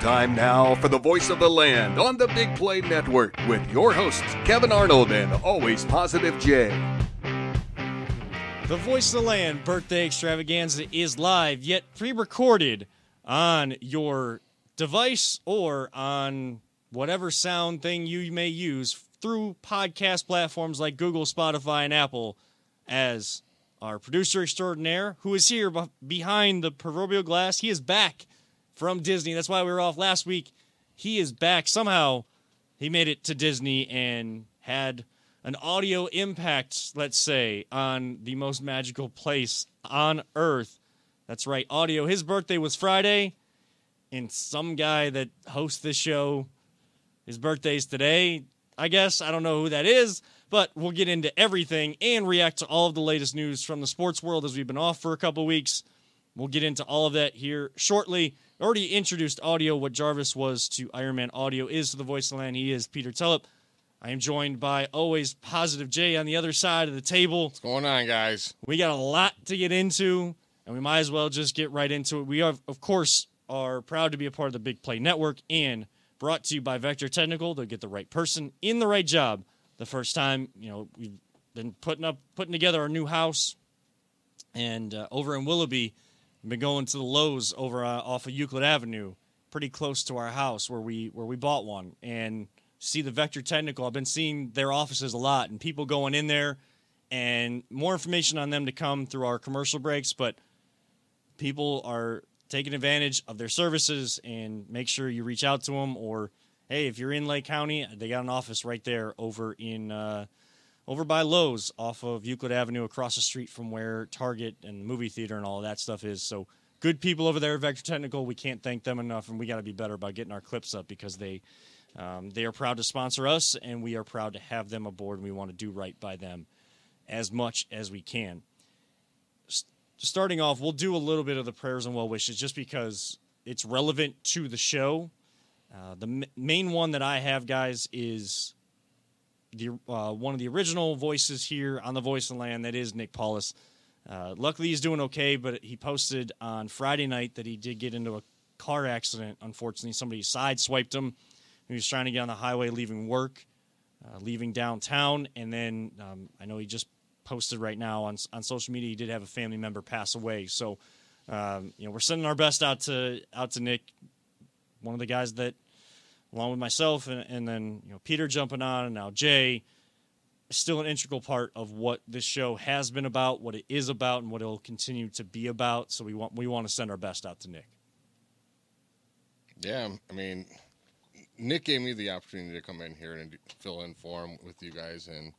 Time now for the voice of the land on the Big Play Network with your hosts, Kevin Arnold and Always Positive Jay. The Voice of the Land birthday extravaganza is live, yet pre recorded on your device or on whatever sound thing you may use through podcast platforms like Google, Spotify, and Apple as our producer extraordinaire, who is here behind the proverbial glass. He is back from Disney. That's why we were off last week. He is back. Somehow he made it to Disney and had an audio impact, let's say, on the most magical place on earth. That's right, audio. His birthday was Friday, and some guy that hosts this show, his birthday's today. I guess I don't know who that is, but we'll get into everything and react to all of the latest news from the sports world as we've been off for a couple weeks. We'll get into all of that here shortly. Already introduced audio. What Jarvis was to Iron Man Audio is to the voice of the land. He is Peter Tellep. I am joined by always positive Jay on the other side of the table. What's going on, guys? We got a lot to get into, and we might as well just get right into it. We are, of course, are proud to be a part of the Big Play Network and brought to you by Vector Technical. They'll get the right person in the right job the first time. You know, we've been putting up, putting together our new house, and uh, over in Willoughby, been going to the Lowe's over uh, off of Euclid Avenue, pretty close to our house where we where we bought one, and see the Vector Technical. I've been seeing their offices a lot, and people going in there, and more information on them to come through our commercial breaks, but people are taking advantage of their services and make sure you reach out to them or hey if you're in lake county they got an office right there over in uh, over by lowes off of euclid avenue across the street from where target and movie theater and all of that stuff is. So good people over there at vector technical. We can't thank them enough and we got to be better about getting our clips up because they um, they are proud to sponsor us and we are proud to have them aboard and we want to do right by them as much as we can. Starting off, we'll do a little bit of the prayers and well wishes just because it's relevant to the show. Uh, the m- main one that I have, guys, is the uh, one of the original voices here on the Voice of Land. That is Nick Paulus. Uh, luckily, he's doing okay, but he posted on Friday night that he did get into a car accident. Unfortunately, somebody sideswiped him. He was trying to get on the highway, leaving work, uh, leaving downtown, and then um, I know he just posted right now on on social media. He did have a family member pass away, so um, you know we're sending our best out to out to Nick, one of the guys that, along with myself and, and then you know Peter jumping on and now Jay, still an integral part of what this show has been about, what it is about, and what it'll continue to be about. So we want we want to send our best out to Nick. Yeah, I mean, Nick gave me the opportunity to come in here and fill in for him with you guys, and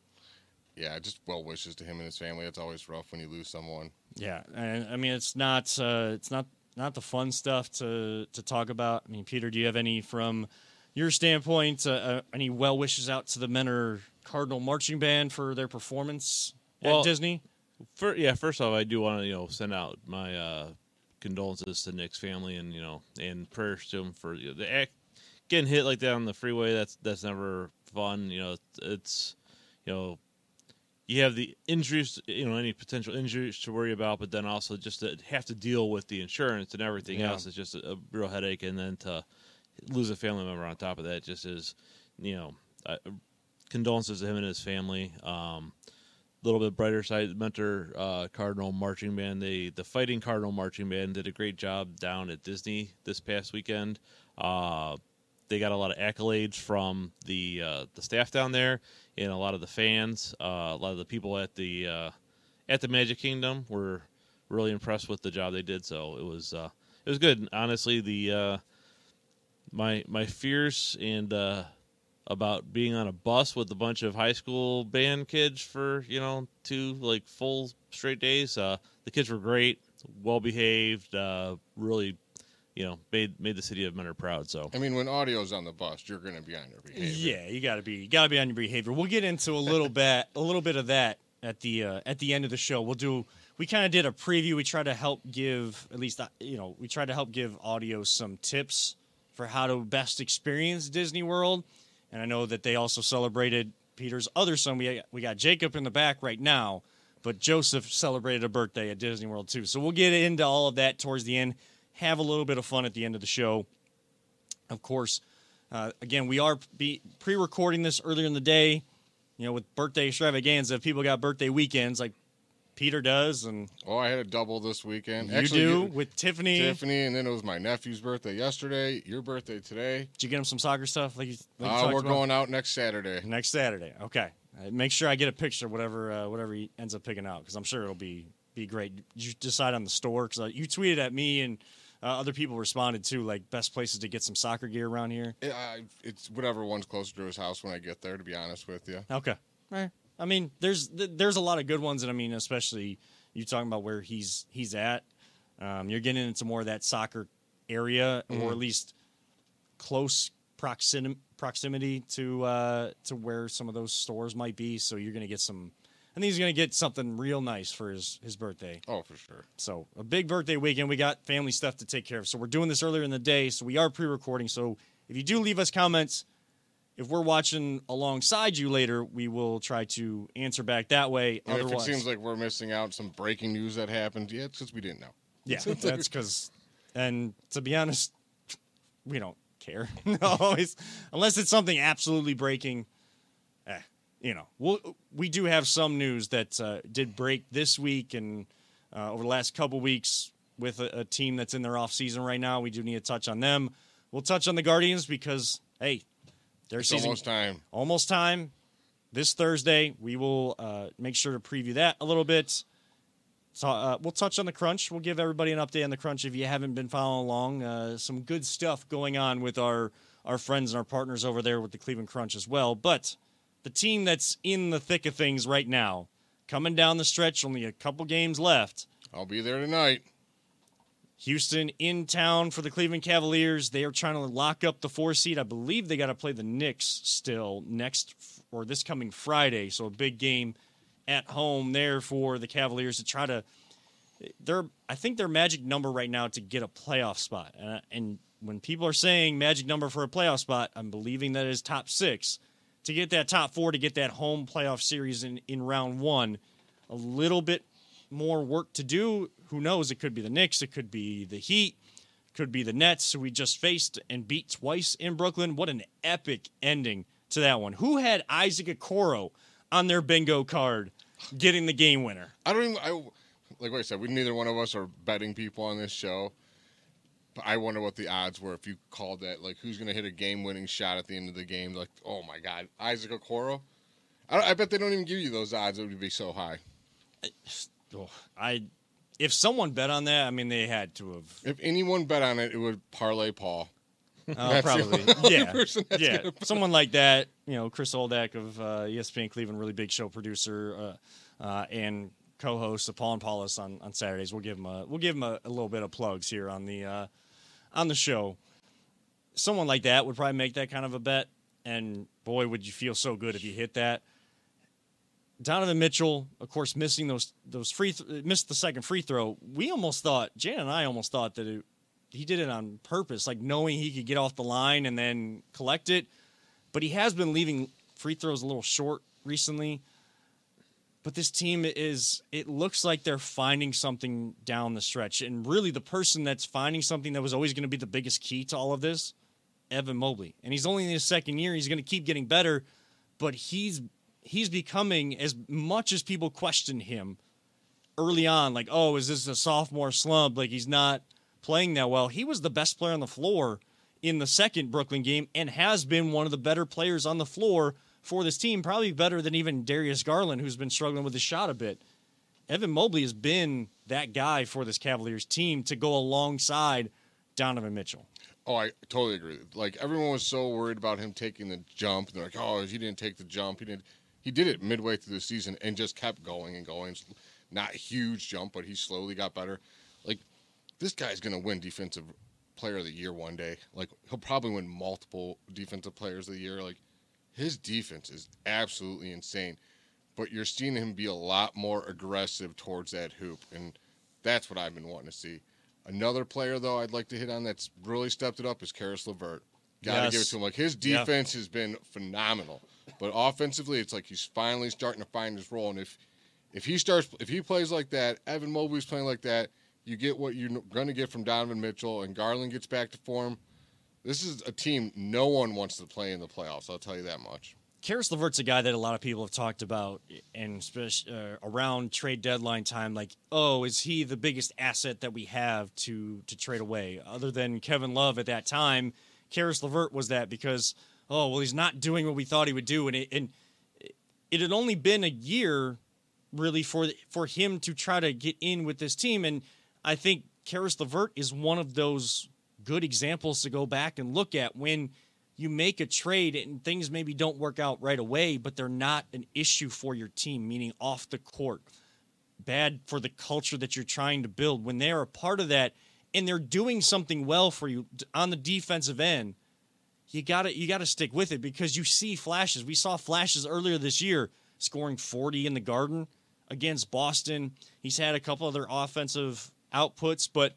yeah, just well wishes to him and his family. It's always rough when you lose someone. Yeah, and I mean it's not uh, it's not not the fun stuff to to talk about. I mean, Peter, do you have any from your standpoint? Uh, uh, any well wishes out to the Mentor Cardinal Marching Band for their performance well, at Disney? For, yeah, first off, I do want to you know send out my uh, condolences to Nick's family and you know and prayers to him for you know, the act, getting hit like that on the freeway. That's that's never fun. You know, it's you know you have the injuries, you know, any potential injuries to worry about, but then also just to have to deal with the insurance and everything yeah. else is just a, a, real headache. And then to lose a family member on top of that just is, you know, uh, condolences to him and his family. Um, a little bit brighter side, Mentor uh, Cardinal Marching Band. They the Fighting Cardinal Marching Band did a great job down at Disney this past weekend. Uh, they got a lot of accolades from the uh, the staff down there and a lot of the fans. Uh, a lot of the people at the uh, at the Magic Kingdom were really impressed with the job they did. So it was uh, it was good. Honestly, the uh, my my fears and uh, about being on a bus with a bunch of high school band kids for you know two like full straight days. the kids were great, well behaved, really you know made made the city of Mentor proud. So I mean, when audio's on the bus, you're going to be on your behavior. Yeah, you got to be you got to be on your behavior. We'll get into a little bit a little bit of that at the uh, at the end of the show. We'll do. We kind of did a preview. We try to help give at least uh, you know we try to help give audio some tips for how to best experience Disney World. And I know that they also celebrated Peter's other son. We we got Jacob in the back right now, but Joseph celebrated a birthday at Disney World too. So we'll get into all of that towards the end have a little bit of fun at the end of the show. Of course, uh, again, we are pre-recording this earlier in the day. You know, with birthday extravaganza, people got birthday weekends like Peter does, and Oh, I had a double this weekend. you Actually, do you- with Tiffany. Tiffany, and then it was my nephew's birthday yesterday. Your birthday today. Did you get him some soccer stuff? Like, you, like Uh, talked we're about? going out next Saturday. next Saturday. Okay, uh, make sure I get a picture, whatever uh, whatever he ends up picking out, because I'm sure it'll be be great. You decide on the store because uh, you tweeted at me and uh, other people responded too, like best places to get some soccer gear around here. It, I, it's whatever one's closer to his house when I get there. To be honest with you, Okay, all right. I mean, there's there's a lot of good ones, and I mean, especially you talking about where he's he's at. Um, you're getting into more of that soccer area, or at least close proximity proximity to uh, to where some of those stores might be. So you're going to get some. I think he's going to get something real nice for his his birthday. oh for sure. So a big birthday weekend. We got family stuff to take care of. So we're doing this earlier in the day. So we are pre-recording. So if you do leave us comments, if we're watching alongside you later, we will try to answer back that way. And if Otherwise, it seems like we're missing out some breaking news that happened, yeah, it's because we didn't know. yeah, that's because. And to be honest, we don't care. Always, unless it's something absolutely breaking. Eh, you know, we'll, we do have some news that uh, did break this week and uh, over the last couple weeks with a, a team that's in their off season right now. We do need to touch on them. We'll touch on the Guardians because hey, their It's season almost time. almost time. This Thursday, we will uh, make sure to preview that a little bit. So, uh, we'll touch on the crunch. We'll give everybody an update on the crunch if you haven't been following along. Uh, some good stuff going on with our our friends and our partners over there with the Cleveland Crunch as well. But the team that's in the thick of things right now, coming down the stretch, only a couple games left. I'll be there tonight. Houston in town for the Cleveland Cavaliers. They are trying to lock up the four seed. I believe they got to play the Knicks still next or this coming Friday. So a big game at home there for the Cavaliers to try to. They're I think their magic number right now to get a playoff spot. And, and when people are saying magic number for a playoff spot, I'm believing that is top six. To get that top four, to get that home playoff series in, in round one, a little bit more work to do. Who knows? It could be the Knicks. It could be the Heat. Could be the Nets, who we just faced and beat twice in Brooklyn. What an epic ending to that one. Who had Isaac Okoro on their bingo card getting the game winner? I don't even. I, like what I said, we neither one of us are betting people on this show. But I wonder what the odds were if you called that. Like, who's going to hit a game-winning shot at the end of the game? Like, oh my God, Isaac Okoro. I, I bet they don't even give you those odds. It would be so high. Oh, I, if someone bet on that, I mean they had to have. If anyone bet on it, it would parlay Paul. Uh, probably, yeah, yeah. Someone like that, you know, Chris Oldak of uh, ESPN Cleveland, really big show producer, uh, uh, and co-host of Paul and Paulus on, on Saturdays. We'll give him a we'll give him a, a little bit of plugs here on the uh, on the show. Someone like that would probably make that kind of a bet, and boy, would you feel so good if you hit that. Donovan Mitchell, of course, missing those those free th- missed the second free throw. We almost thought Jan and I almost thought that it, he did it on purpose, like knowing he could get off the line and then collect it. But he has been leaving free throws a little short recently. But this team is it looks like they're finding something down the stretch. And really the person that's finding something that was always going to be the biggest key to all of this, Evan Mobley. And he's only in his second year, he's going to keep getting better, but he's he's becoming as much as people question him early on like, "Oh, is this a sophomore slump? Like he's not playing that well." He was the best player on the floor in the second Brooklyn game and has been one of the better players on the floor for this team, probably better than even Darius Garland, who's been struggling with his shot a bit. Evan Mobley has been that guy for this Cavaliers team to go alongside Donovan Mitchell. Oh, I totally agree. Like everyone was so worried about him taking the jump. and They're like, "Oh, he didn't take the jump. He didn't." He did it midway through the season and just kept going and going. Not a huge jump, but he slowly got better. Like this guy's gonna win defensive player of the year one day. Like he'll probably win multiple defensive players of the year. Like his defense is absolutely insane. But you're seeing him be a lot more aggressive towards that hoop, and that's what I've been wanting to see. Another player though I'd like to hit on that's really stepped it up is Caris LeVert. Got to Yes. give it to him. Like his Yeah. defense has been phenomenal, but offensively, it's like he's finally starting to find his role. And if if he starts, if he plays like that, Evan Mobley's playing like that, you get what you're going to get from Donovan Mitchell, and Garland gets back to form. This is a team no one wants to play in the playoffs. I'll tell you that much. Caris LeVert's a guy that a lot of people have talked about, and especially uh, around trade deadline time. Like, oh, is he the biggest asset that we have to to trade away? Other than Kevin Love at that time, Caris LeVert was that because oh well, he's not doing what we thought he would do, and it, and it had only been a year really for for him to try to get in with this team, and I think Caris LeVert is one of those good examples to go back and look at when you make a trade and things maybe don't work out right away, but they're not an issue for your team, meaning off the court, bad for the culture that you're trying to build. When they're a part of that and they're doing something well for you on the defensive end, you gotta you gotta stick with it because you see flashes. We saw flashes earlier this year, scoring 40 in the Garden against Boston. He's had a couple other offensive outputs, but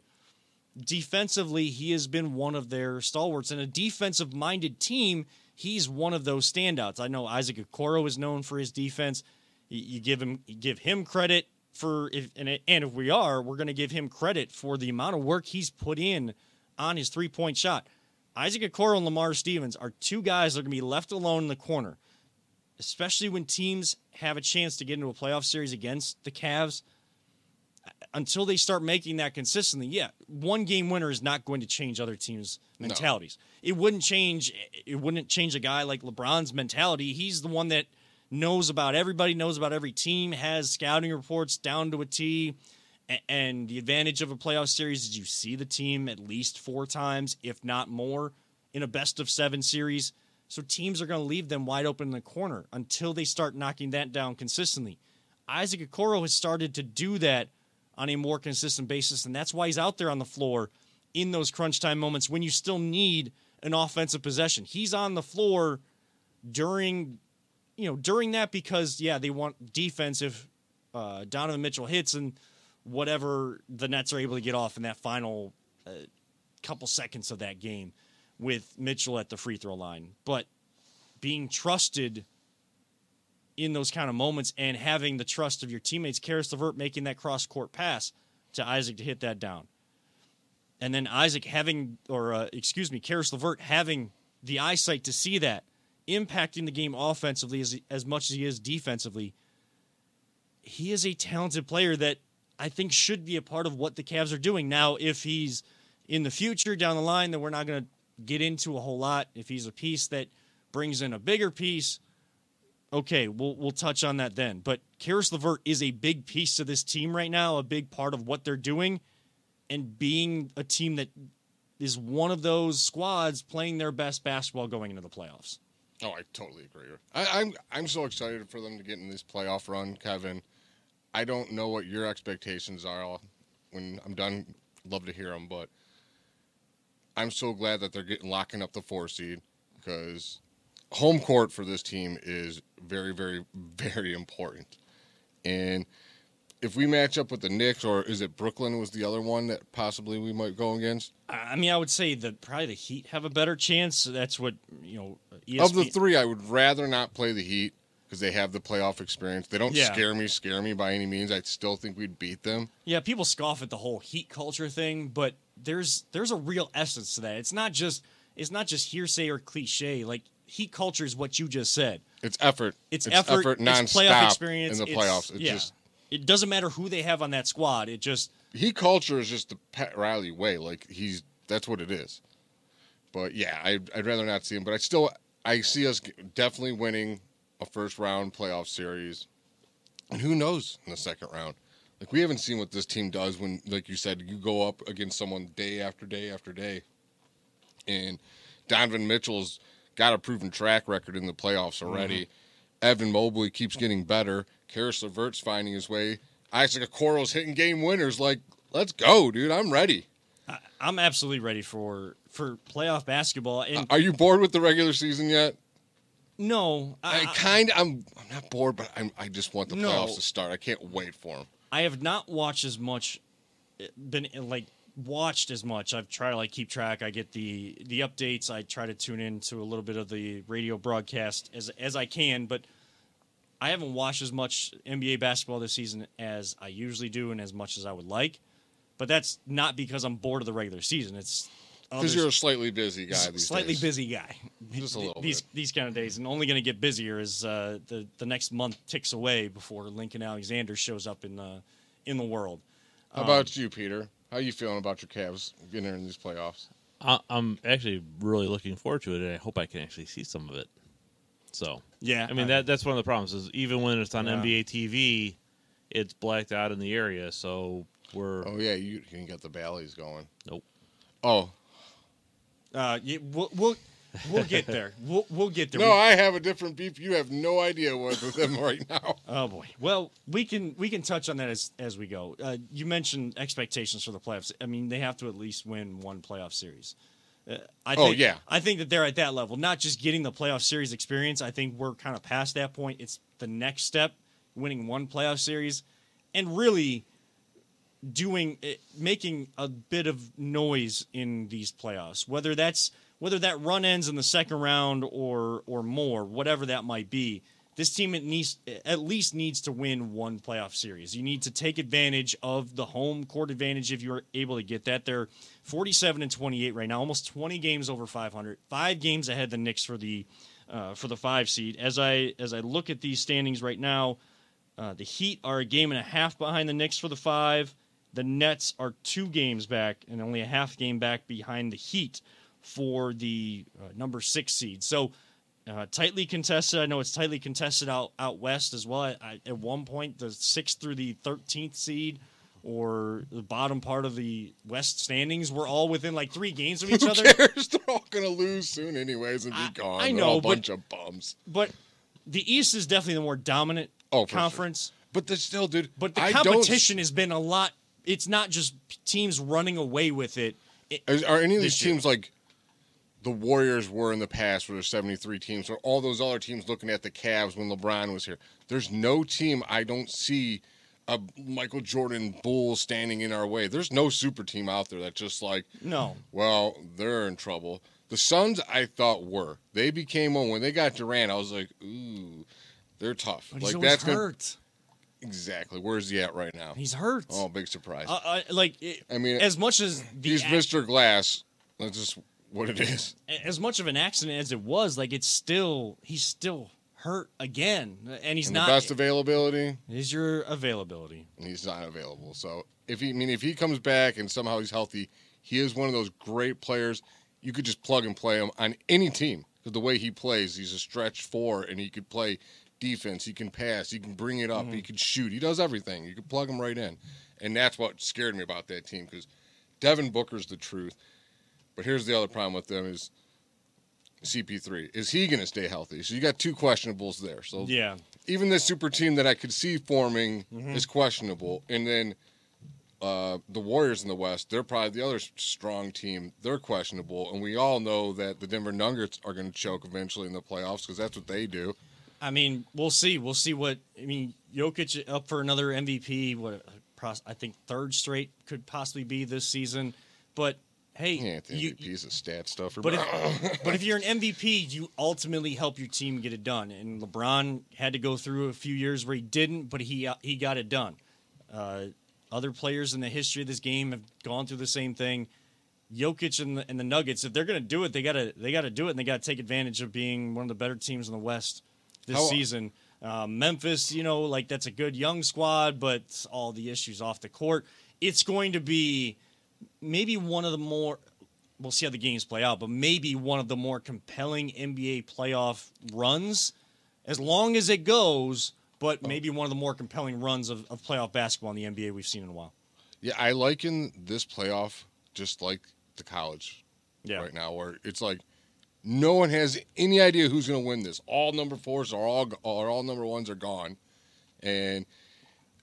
defensively, he has been one of their stalwarts. And a defensive minded team, he's one of those standouts. I know Isaac Okoro is known for his defense. You give him you give him credit for if and, and if we are, we're going to give him credit for the amount of work he's put in on his three point shot. Isaac Okoro and Lamar Stevens are two guys that are going to be left alone in the corner, especially when teams have a chance to get into a playoff series against the Cavs uh, until they start making that consistently, yeah, one game winner is not going to change other teams' mentalities. No. It wouldn't change. It wouldn't change a guy like LeBron's mentality. He's the one that knows about everybody, knows about every team, has scouting reports down to a T. And the advantage of a playoff series is you see the team at least four times, if not more, in a best of seven series. So teams are going to leave them wide open in the corner until they start knocking that down consistently. Isaac Okoro has started to do that on a more consistent basis. And that's why he's out there on the floor in those crunch time moments when you still need an offensive possession. He's on the floor during, you know, during that because, yeah, they want defense if uh, Donovan Mitchell hits and whatever the Nets are able to get off in that final uh, couple seconds of that game with Mitchell at the free throw line. But being trusted in those kind of moments and having the trust of your teammates. Caris LeVert making that cross court pass to Isaac to hit that down. And then Isaac having, or uh, excuse me, Caris LeVert having the eyesight to see that, impacting the game offensively as, as much as he is defensively. He is a talented player that I think should be a part of what the Cavs are doing. Now, if he's in the future down the line, then we're not going to get into a whole lot. If he's a piece that brings in a bigger piece, okay, we'll we'll touch on that then. But Caris LeVert is a big piece to this team right now, a big part of what they're doing, and being a team that is one of those squads playing their best basketball going into the playoffs. Oh, I totally agree. I, I'm I'm so excited for them to get in this playoff run, Kevin. I don't know what your expectations are. When I'm done, love to hear them, but I'm so glad that they're getting locking up the four seed because home court for this team is very, very, very important. And if we match up with the Knicks, or is it Brooklyn was the other one that possibly we might go against? I mean, I would say that probably the Heat have a better chance. That's what you know. ESPN... Of the three, I would rather not play the Heat because they have the playoff experience. They don't yeah. scare me, scare me by any means. I still think we'd beat them. Yeah, people scoff at the whole Heat culture thing, but there's there's a real essence to that. It's not just it's not just hearsay or cliche. Like heat culture is what you just said. It's effort. It's, it's effort. effort it's playoff experience in the playoffs. It's, yeah. just it doesn't matter who they have on that squad. It just heat culture is just the Pat Riley way. Like he's that's what it is. But yeah, I, I'd rather not see him. But I still I see us definitely winning a first round playoff series, and who knows in the second round. Like we haven't seen what this team does when, like you said, you go up against someone day after day after day, and Donovan Mitchell's got a proven track record in the playoffs already. Mm-hmm. Evan Mobley keeps getting better. Caris LeVert's finding his way. Isaac Okoro's hitting game winners. Like, let's go, dude. I'm ready. I, am absolutely ready for for playoff basketball. And are you bored with the regular season yet? No, I, I kind of. I'm. I'm not bored, but I'm, I just want the no, playoffs to start. I can't wait for them. I have not watched as much. Eh, been like watched as much. I've tried to like keep track. I get the the updates. I try to tune in to a little bit of the radio broadcast as as I can, but I haven't watched as much NBA basketball this season as I usually do and as much as I would like. But that's not because I'm bored of the regular season. It's Because you're a slightly busy guy these slightly days. busy guy. Just a little these bit. these kind of days, and only going to get busier as uh, the the next month ticks away before Lincoln Alexander shows up in the in the world. How about you, Peter? How are you feeling about your Cavs getting in these playoffs? I, I'm actually really looking forward to it, and I hope I can actually see some of it. So, Yeah, I mean that that's one of the problems is even when it's on Yeah. NBA TV, it's blacked out in the area. So we're Oh yeah, you can get the Bally's going. nope. Oh Uh, we'll, we'll we'll get there. We'll we'll get there. no, We- I have a different beef. You have no idea what with them right now. Oh boy. Well, we can we can touch on that as as we go. Uh, you mentioned expectations for the playoffs. I mean, they have to at least win one playoff series. Uh, I Oh, yeah. I think that they're at that level. Not just getting the playoff series experience. I think we're kind of past that point. It's the next step, winning one playoff series, and really doing eh, making a bit of noise in these playoffs. Whether that's whether that run ends in the second round or or more, whatever that might be. This team it needs at least needs to win one playoff series. You need to take advantage of the home court advantage if you're able to get that. They're 47 and 28 right now, almost 20 games over 500, five games ahead the Knicks for the uh, for the five seed. As I as I look at these standings right now, uh, the Heat are a game and a half behind the Knicks for the five. The Nets are two games back and only a half game back behind the Heat for the uh, number six seed. So uh, tightly contested. I know it's tightly contested out out west as well. I, I, at one point, the sixth through the thirteenth seed, or the bottom part of the West standings, were all within like three games of each Who other. cares? They're all gonna lose soon anyways and be I- gone. I know, a but- bunch of bums. But the East is definitely the more dominant Oh, for sure. conference. But there's still, dude. But the competition has been a lot. It's not just teams running away with it. Is- Are any of these this year. teams like the Warriors were in the past, where there's 73 teams, or all those other teams looking at the Cavs when LeBron was here? There's no team I don't see a Michael Jordan Bulls standing in our way. There's no super team out there that's just like, no, well, they're in trouble. The Suns, I thought were. They became one when they got Durant. I was like, ooh, they're tough. but like that's gonna- hurt. Exactly. Where's he at right now? He's hurt. Oh, big surprise. Uh, uh, like it, I mean, as much as the he's ac- Mr. Glass. That's just what it is. as much of an accident as it was, like it's still he's still hurt again, and he's And not. best availability, is your availability? and he's not available. So if he, I mean, if he comes back and somehow he's healthy, he is one of those great players. You could just plug and play him on any team because the way he plays, he's a stretch four, and he could play defense. He can pass. He can bring it up. He can shoot. He does everything. You can plug him right in, and that's what scared me about that team because Devin Booker's the truth. But here's the other problem with them is CP3. Is he going to stay healthy? So you got two questionables there. So Yeah, even this super team that I could see forming Mm-hmm. is questionable. And then uh, the Warriors in the West, they're probably the other strong team. They're questionable. And we all know that the Denver Nuggets are going to choke eventually in the playoffs because that's what they do. I mean, we'll see. We'll see what I mean. Jokic up for another MVP. What I think third straight could possibly be this season. But hey, Yeah, the you, MVP is a stat stuffer. But if, but if you're an MVP, you ultimately help your team get it done. And LeBron had to go through a few years where he didn't, but he he got it done. Uh, other players in the history of this game have gone through the same thing. Jokic and the, and the Nuggets, if they're going to do it, they got to they got to do it, and they got to take advantage of being one of the better teams in the West this How- season. Uh, Memphis, you know, like that's a good young squad, but all the issues off the court. It's going to be maybe one of the more we'll see how the games play out, but maybe one of the more compelling NBA playoff runs, as long as it goes, but maybe one of the more compelling runs of, of playoff basketball in the NBA we've seen in a while. yeah, I liken this playoff just like the college Yeah. right now, where it's like no one has any idea who's going to win this. All number fours are all or all number ones are gone, and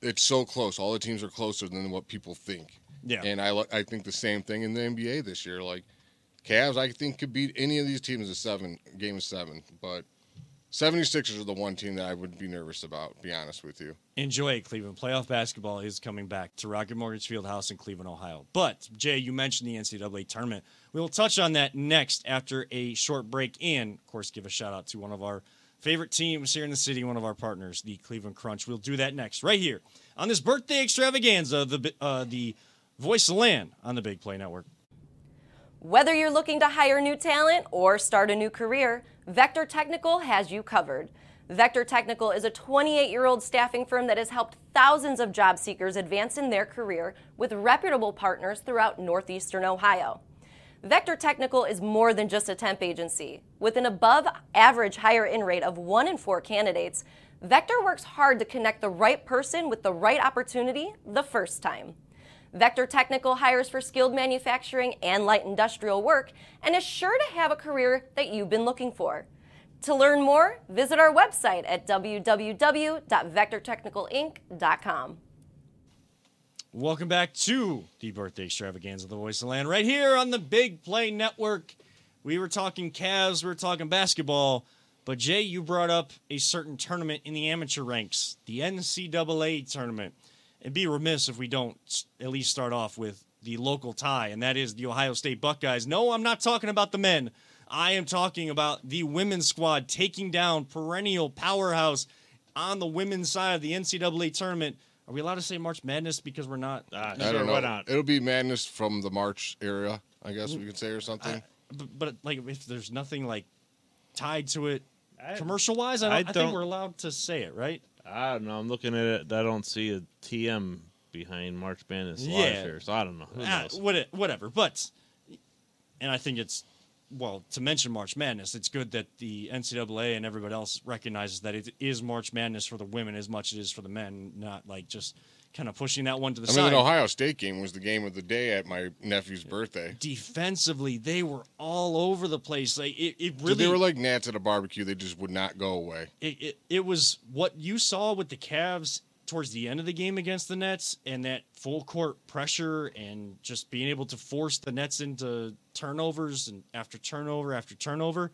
it's so close. All the teams are closer than what people think. Yeah. and I I think the same thing in the NBA this year. Like Cavs, I think could beat any of these teams a seven game of seven, but 76ers are the one team that I would be nervous about. Be honest with you. Enjoy it, Cleveland. Playoff basketball is coming back to Rocket Mortgage Field House in Cleveland, Ohio. But, Jay, you mentioned the NCAA tournament. We will touch on that next after a short break and, of course, give a shout out to one of our favorite teams here in the city, one of our partners, the Cleveland Crunch. We'll do that next, right here on this birthday extravaganza, the, uh, the Voice of Land on the Big Play Network. Whether you're looking to hire new talent or start a new career, Vector Technical has you covered. Vector Technical is a 28 year old staffing firm that has helped thousands of job seekers advance in their career with reputable partners throughout Northeastern Ohio. Vector Technical is more than just a temp agency. With an above average hire in rate of one in four candidates, Vector works hard to connect the right person with the right opportunity the first time. Vector Technical hires for skilled manufacturing and light industrial work and is sure to have a career that you've been looking for. To learn more, visit our website at www.vectortechnicalinc.com. Welcome back to the birthday extravaganza of the Voice of Land, right here on the Big Play Network. We were talking Cavs, we were talking basketball, but Jay, you brought up a certain tournament in the amateur ranks, the NCAA tournament. It'd be remiss if we don't at least start off with the local tie, and that is the Ohio State Buckeyes. No, I'm not talking about the men. I am talking about the women's squad taking down perennial powerhouse on the women's side of the NCAA tournament. Are we allowed to say March Madness because we're not? Uh, I sure, don't know. why not? It'll be madness from the March area, I guess we could say, or something. I- but, but like if there's nothing like tied to it commercial wise, I, don't, I I, think we're allowed to say it, right? I don't know. I'm looking at it. I don't see a TM behind March Madness live Yeah. here, so I don't know. Who Ah, knows? what- whatever. But and I think it's well to mention March Madness. It's good that the NCAA and everybody else recognizes that it is March Madness for the women as much as it is for the men. Not like just kind of pushing that one to the I side. I mean, the Ohio State game was the game of the day at my nephew's birthday. Defensively, they were all over the place. Like it, it really they were like gnats at a barbecue. They just would not go away. it, it, it was what you saw with the Cavs towards the end of the game against the Nets and that full court pressure and just being able to force the Nets into turnovers and after turnover after turnover.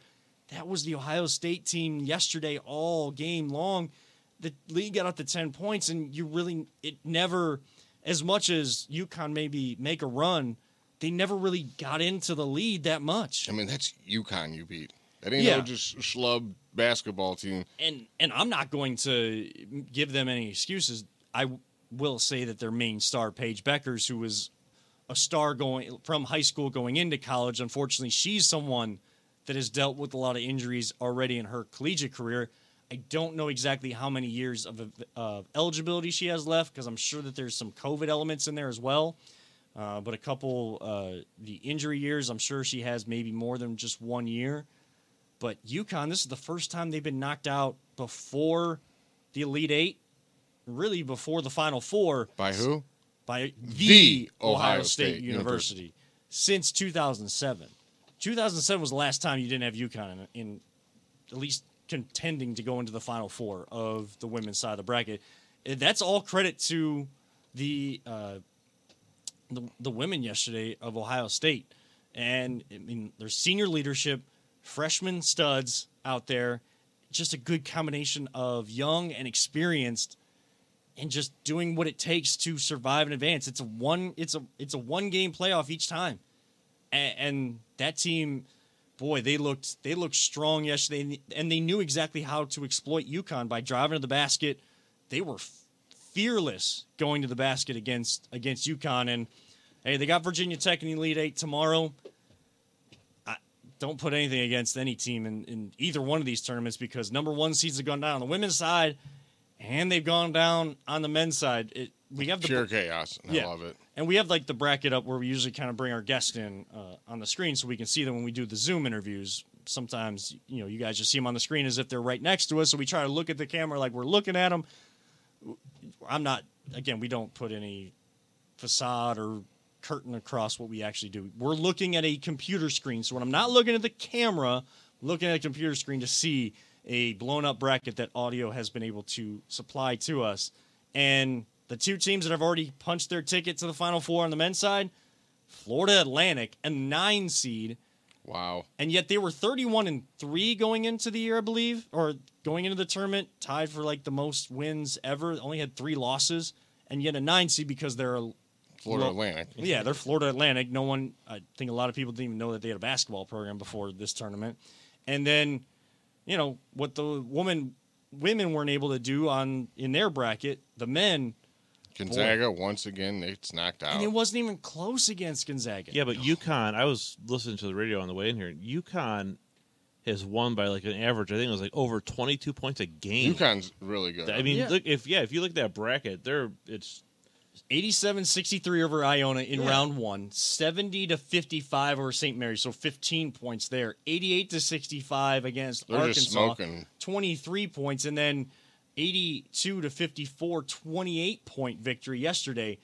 That was the Ohio State team yesterday all game long. The league got up to 10 points and you really it never as much as UConn maybe make a run, they never really got into the lead that much. I mean, that's UConn you beat. That ain't Yeah. no just schlub basketball team. and and I'm not going to give them any excuses. I will say that their main star, Paige Bueckers, who was a star going from high school going into college, unfortunately, she's someone that has dealt with a lot of injuries already in her collegiate career. I don't know exactly how many years of uh, eligibility she has left because I'm sure that there's some COVID elements in there as well. Uh, but a couple uh, the injury years, I'm sure she has maybe more than just one year. But UConn, this is the first time they've been knocked out before the Elite Eight, really before the Final Four By who? by the, The Ohio, Ohio State, State University, since 2007. 2007 was the last time you didn't have UConn in, in at least contending to go into the Final Four of the women's side of the bracket. Uh, That's all credit to the uh, the, the women yesterday of Ohio State, and I mean their senior leadership, freshman studs out there, just a good combination of young and experienced and just doing what it takes to survive and advance. It's a one it's a it's a one game playoff each time, and, and that team, boy, they looked they looked strong yesterday, and they knew exactly how to exploit UConn by driving to the basket. They were fearless going to the basket against against UConn, and hey, they got Virginia Tech in the Elite Eight tomorrow. Don't put anything against any team in, in either one of these tournaments because number one seeds have gone down on the women's side and they've gone down on the men's side. It, we have the Pure chaos. and I yeah. love it. and we have like the bracket up where we usually kind of bring our guest in uh, on the screen so we can see them when we do the Zoom interviews. Sometimes you know you guys just see them on the screen as if they're right next to us, so we try to look at the camera like we're looking at them. I'm not. Again, we don't put any facade or curtain across what we actually do. We're looking at a computer screen. So when I'm not looking at the camera, I'm looking at a computer screen to see a blown up bracket that audio has been able to supply to us. And the two teams that have already punched their ticket to the Final Four on the men's side, Florida Atlantic, a nine seed, Wow. and yet they were 31 and 3 going into the year, I believe, or going into the tournament, tied for like the most wins ever. Only had three losses, and yet a nine seed because they're a Florida Lo- Atlantic. yeah, they're Florida Atlantic. No one, I think a lot of people didn't even know that they had a basketball program before this tournament. And then, you know, what the woman women weren't able to do on in their bracket, the men Gonzaga once again it's knocked out. and it wasn't even close against Gonzaga. Yeah, but UConn, I was listening to the radio on the way in here. UConn has won by like an average. I think it was like over twenty two points a game. UConn's really good. I mean, Yeah. look if yeah, if you look at that bracket, they're it's 87-63 over Iona in Yeah. round one, 70 to 55 over St. Mary's, so 15 points there. 88 to 65 against They're Arkansas, just smoking. 23 points, and then 82 to 54, 28 point victory yesterday.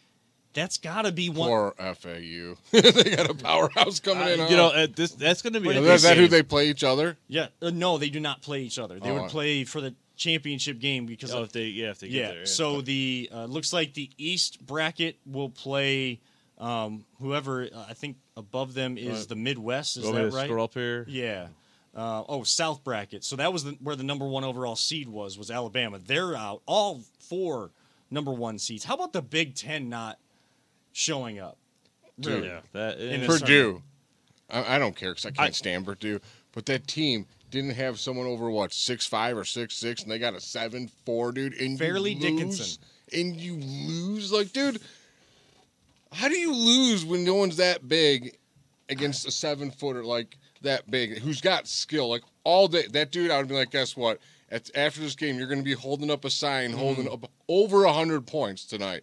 That's got to be one. Poor FAU. they got a powerhouse coming in. you know uh, this that's going to be is that, that who they play each other? Yeah, uh, no, they do not play each other. They Oh, would play for the championship game because Oh, of if they yeah if they get yeah. there. Yeah. So the uh, looks like the East bracket will play um, whoever uh, I think above them is Right. the Midwest. Is Want that right? scroll up here. Yeah. Uh, oh, South bracket. So that was the, where the number one overall seed was was Alabama. They're out. All four number one seeds. How about the Big Ten not showing up? Really? Yeah, that In Purdue. I, I don't care because I can't I- stand Purdue. But that team didn't have someone over what six five or six six, and they got a seven four, dude. And lose, Dickinson. and you lose, like, dude. How do you lose when no one's that big against a seven footer like that big who's got skill? Like all day, that dude, I would be like, guess what? At, after this game, you're going to be holding up a sign, Mm-hmm. holding up over hundred points tonight.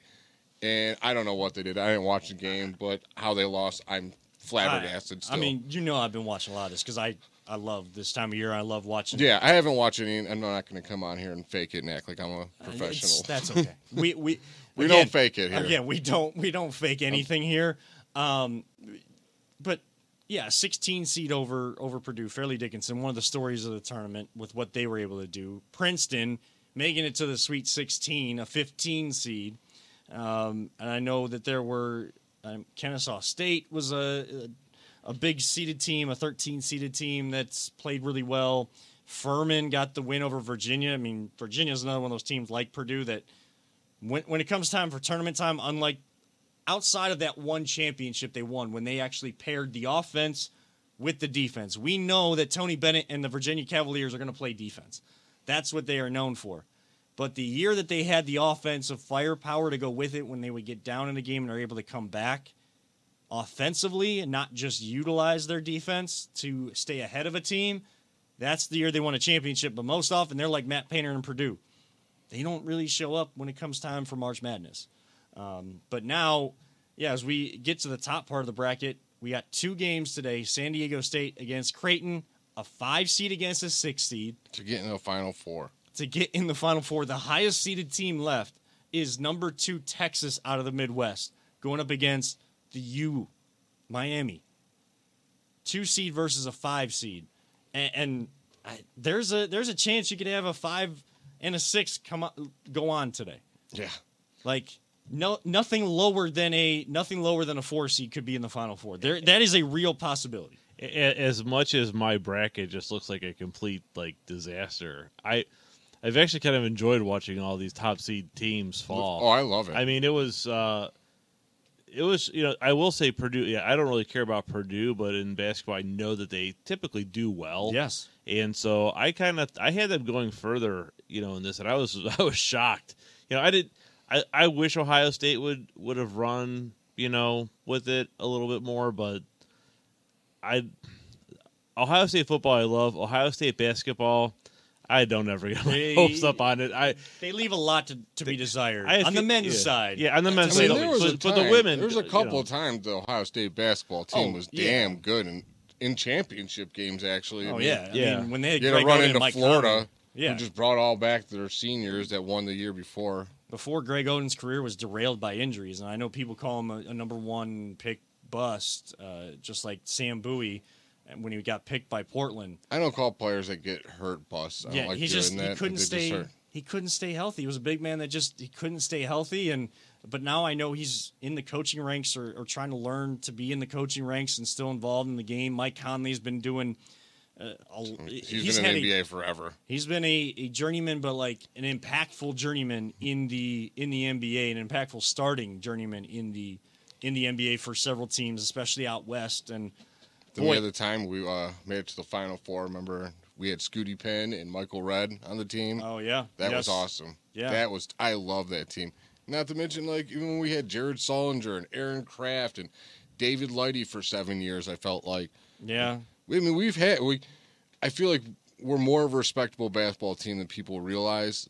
And I don't know what they did. I didn't watch the game, but how they lost, I'm flabbergasted. Still. I mean, you know, I've been watching a lot of this because I I love this time of year. I love watching. yeah, I haven't watched any. I'm not going to come on here and fake it and act like I'm a It's- professional. That's okay. We we We again- don't fake it here. Again, we don't we don't fake anything here. Um, but yeah, 16 seed over over Purdue, Fairleigh Dickinson. One of the stories of the tournament with what they were able to do. Princeton making it to the Sweet 16, a 15 seed. Um, and I know that there were um, Kennesaw State was a, a big seeded team, a 13 seeded team that's played really well. Furman got the win over Virginia. I mean, Virginia is another one of those teams like Purdue that when when it comes time for tournament time, unlike outside of that one championship they won, when they actually paired the offense with the defense, we know that Tony Bennett and the Virginia Cavaliers are going to play defense. That's what they are known for. But the year that they had the offensive firepower to go with it when they would get down in the game and are able to come back offensively and not just utilize their defense to stay ahead of a team, that's the year they won a championship. But most often they're like Matt Painter and Purdue. They don't really show up when it comes time for March Madness. Um, but now, yeah, as we get to the top part of the bracket, we got two games today San Diego State against Creighton, a five seed against a six seed to get in the final four. to get in the Final Four. The highest seeded team left is number two Texas out of the Midwest, going up against the U, Miami. Two seed versus a five seed, and, and I, there's a there's a chance you could have a five and a six come on, go on today. Yeah. Like no nothing lower than a nothing lower than a four seed could be in the Final Four. There that is a real possibility. As much as my bracket just looks like a complete like disaster, I I've actually kind of enjoyed watching all these top seed teams fall. Oh, I love it. I mean, it was uh, it was you know I will say Purdue. Yeah, I don't really care about Purdue, but in basketball, I know that they typically do well. Yes. and so I kind of I had them going further, you know, in this, and I was I was shocked. You know, I did. I, I wish Ohio State would would have run, you know, with it a little bit more, but I Ohio State football I love. Ohio State basketball, I don't ever get my They- hopes up on it. I They leave a lot to, to be desired I on the men's yeah. side. Yeah, on the men's I mean, side, there was a but, but the women. There was a you couple know. of times the Ohio State basketball team Oh, was yeah. damn good and in championship games. Actually, I Oh mean, yeah, I Yeah. mean when they had You had to run into Mike Florida, Conley, yeah, who just brought all back their seniors that won the year before. before Greg Oden's career was derailed by injuries, and I know people call him a, a number one pick bust, uh, just like Sam Bowie and when he got picked by Portland. I don't call players that get hurt busts. I yeah, don't like he just that. he couldn't stay he couldn't stay healthy. He was a big man that just he couldn't stay healthy, and but now I know he's in the coaching ranks or, or trying to learn to be in the coaching ranks and still involved in the game. Mike Conley's been doing. Uh, a, He's been in the a- NBA forever. He's been a, a journeyman, but like an impactful journeyman in the in the NBA, an impactful starting journeyman in the in the NBA for several teams, especially out west. And Then Boy. the other time we uh, made it to the Final Four. Remember, we had Scoonie Penn and Michael Redd on the team. oh yeah, that Yes. was awesome. Yeah. that was. I love that team. Not to mention, like even when we had Jared Sullinger and Aaron Craft and David Lighty for seven years, I felt like. Yeah. I mean, we've had we. I feel like we're more of a respectable basketball team than people realize.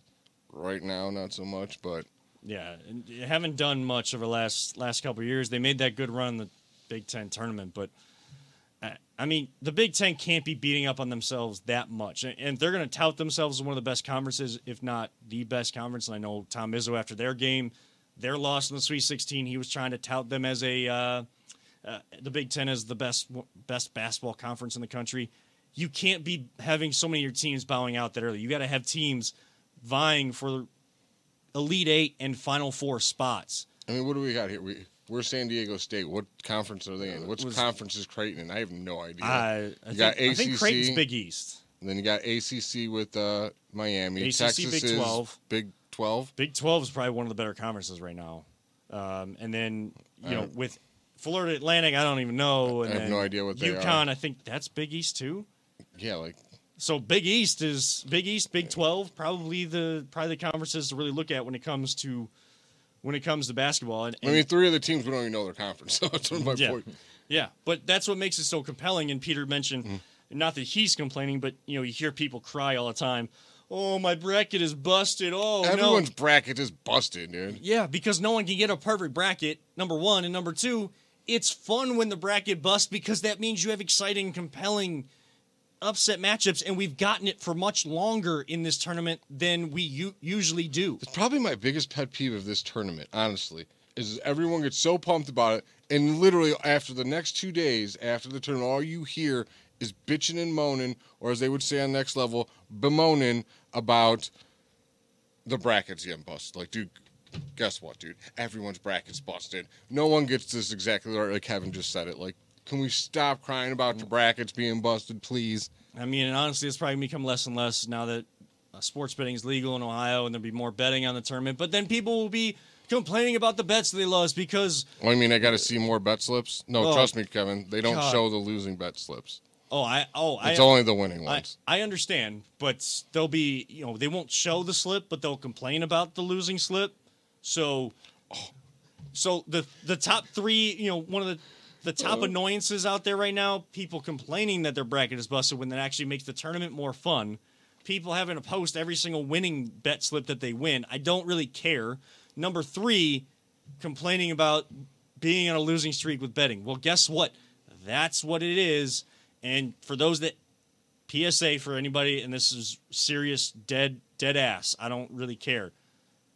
Right now, not so much, but Yeah, and haven't done much over the last last couple of years. They made that good run in the Big Ten tournament, but I- mean, the Big Ten can't be beating up on themselves that much, and- and they're going to tout themselves as one of the best conferences, if not the best conference. And I know Tom Izzo after their game, their loss in the Sweet 16, he was trying to tout them as a uh, uh, the Big Ten as the best best basketball conference in the country. You can't be having so many of your teams bowing out that early. You got to have teams vying for Elite Eight and Final Four spots. I mean, what do we got here? We we're San Diego State. What conference are they in? What Was- conference is Creighton in? I have no idea. I, I, You think, got I think Creighton's Big East. And then you got ACC with uh, Miami. ACC, Texas Big is 12. Big Twelve. Big 12 is probably one of the better conferences right now. Um, and then, you know, Uh, with Florida Atlantic, I don't even know. And I have no idea what they UConn, are. I think that's Big East too. Yeah, like So Big East is Big East, Big 12, probably the probably the conferences to really look at when it comes to when it comes to basketball. And, I mean, three of the teams we don't even know their conference. So that's my Yeah. point. Yeah, but that's what makes it so compelling. And Peter mentioned, Mm-hmm. not that he's complaining, but you know, you hear people cry all the time. Oh, my bracket is busted. Oh Everyone's no. bracket is busted, dude. Yeah, because no one can get a perfect bracket. Number one and number two, it's fun when the bracket busts because that means you have exciting, compelling upset matchups, and we've gotten it for much longer in this tournament than we u- usually do. It's probably my biggest pet peeve of this tournament, honestly, is everyone gets so pumped about it, and literally after the next two days after the tournament, all you hear is bitching and moaning, or as they would say on next level, bemoaning about the brackets getting busted. Like, dude, guess what, dude? Everyone's brackets busted. No one gets this exactly right, like Kevin just said it. Like, can we stop crying about the brackets being busted, please? I mean, and honestly, it's probably become less and less now that uh, sports betting is legal in Ohio, and there'll be more betting on the tournament. But then people will be complaining about the bets they lost because Well, I mean, I got to see more bet slips. No, Oh, trust me, Kevin. They don't God. show the losing bet slips. oh, I oh I It's only the winning ones. I understand, but they'll be you know they won't show the slip, but they'll complain about the losing slip. So, so the the top three, you know, one of the the top annoyances out there right now, people complaining that their bracket is busted when that actually makes the tournament more fun. People having to post every single winning bet slip that they win. I don't really care. Number three, complaining about being on a losing streak with betting. Well, guess what? That's what it is. And for those that PSA for anybody, and this is serious, dead, dead ass. I don't really care.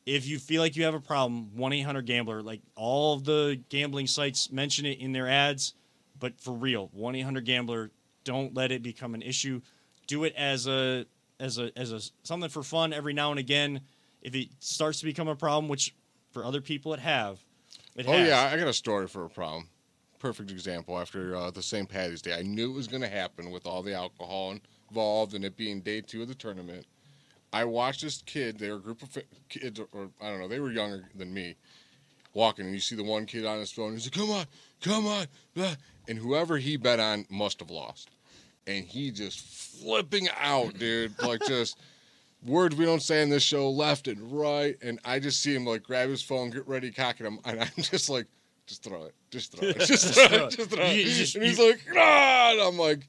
If you feel like you have a problem, one eight hundred gambler. Like all of the gambling sites mention it in their ads, but for real, one eight hundred gambler. Don't let it become an issue. Do it as a as a as a something for fun every now and again. If it starts to become a problem, which for other people it have, it has Oh has. yeah, I got a story for a problem. Perfect example. After uh, the St. Patty's Day, I knew it was going to happen with all the alcohol involved and it being day two of the tournament. I watched this kid. They were a group of kids, or I don't know, they were younger than me, walking, and you see the one kid on his phone. He's like, "Come on, come on!" blah," And whoever he bet on must have lost, and he just flipping out, dude, like just words we don't say in this show, left and right. And I just see him like grab his phone, get ready, cock it, him, and I'm just like, just throw it, just throw it, just throw it, just throw it. you just- and he's you- like, ah, and I'm like,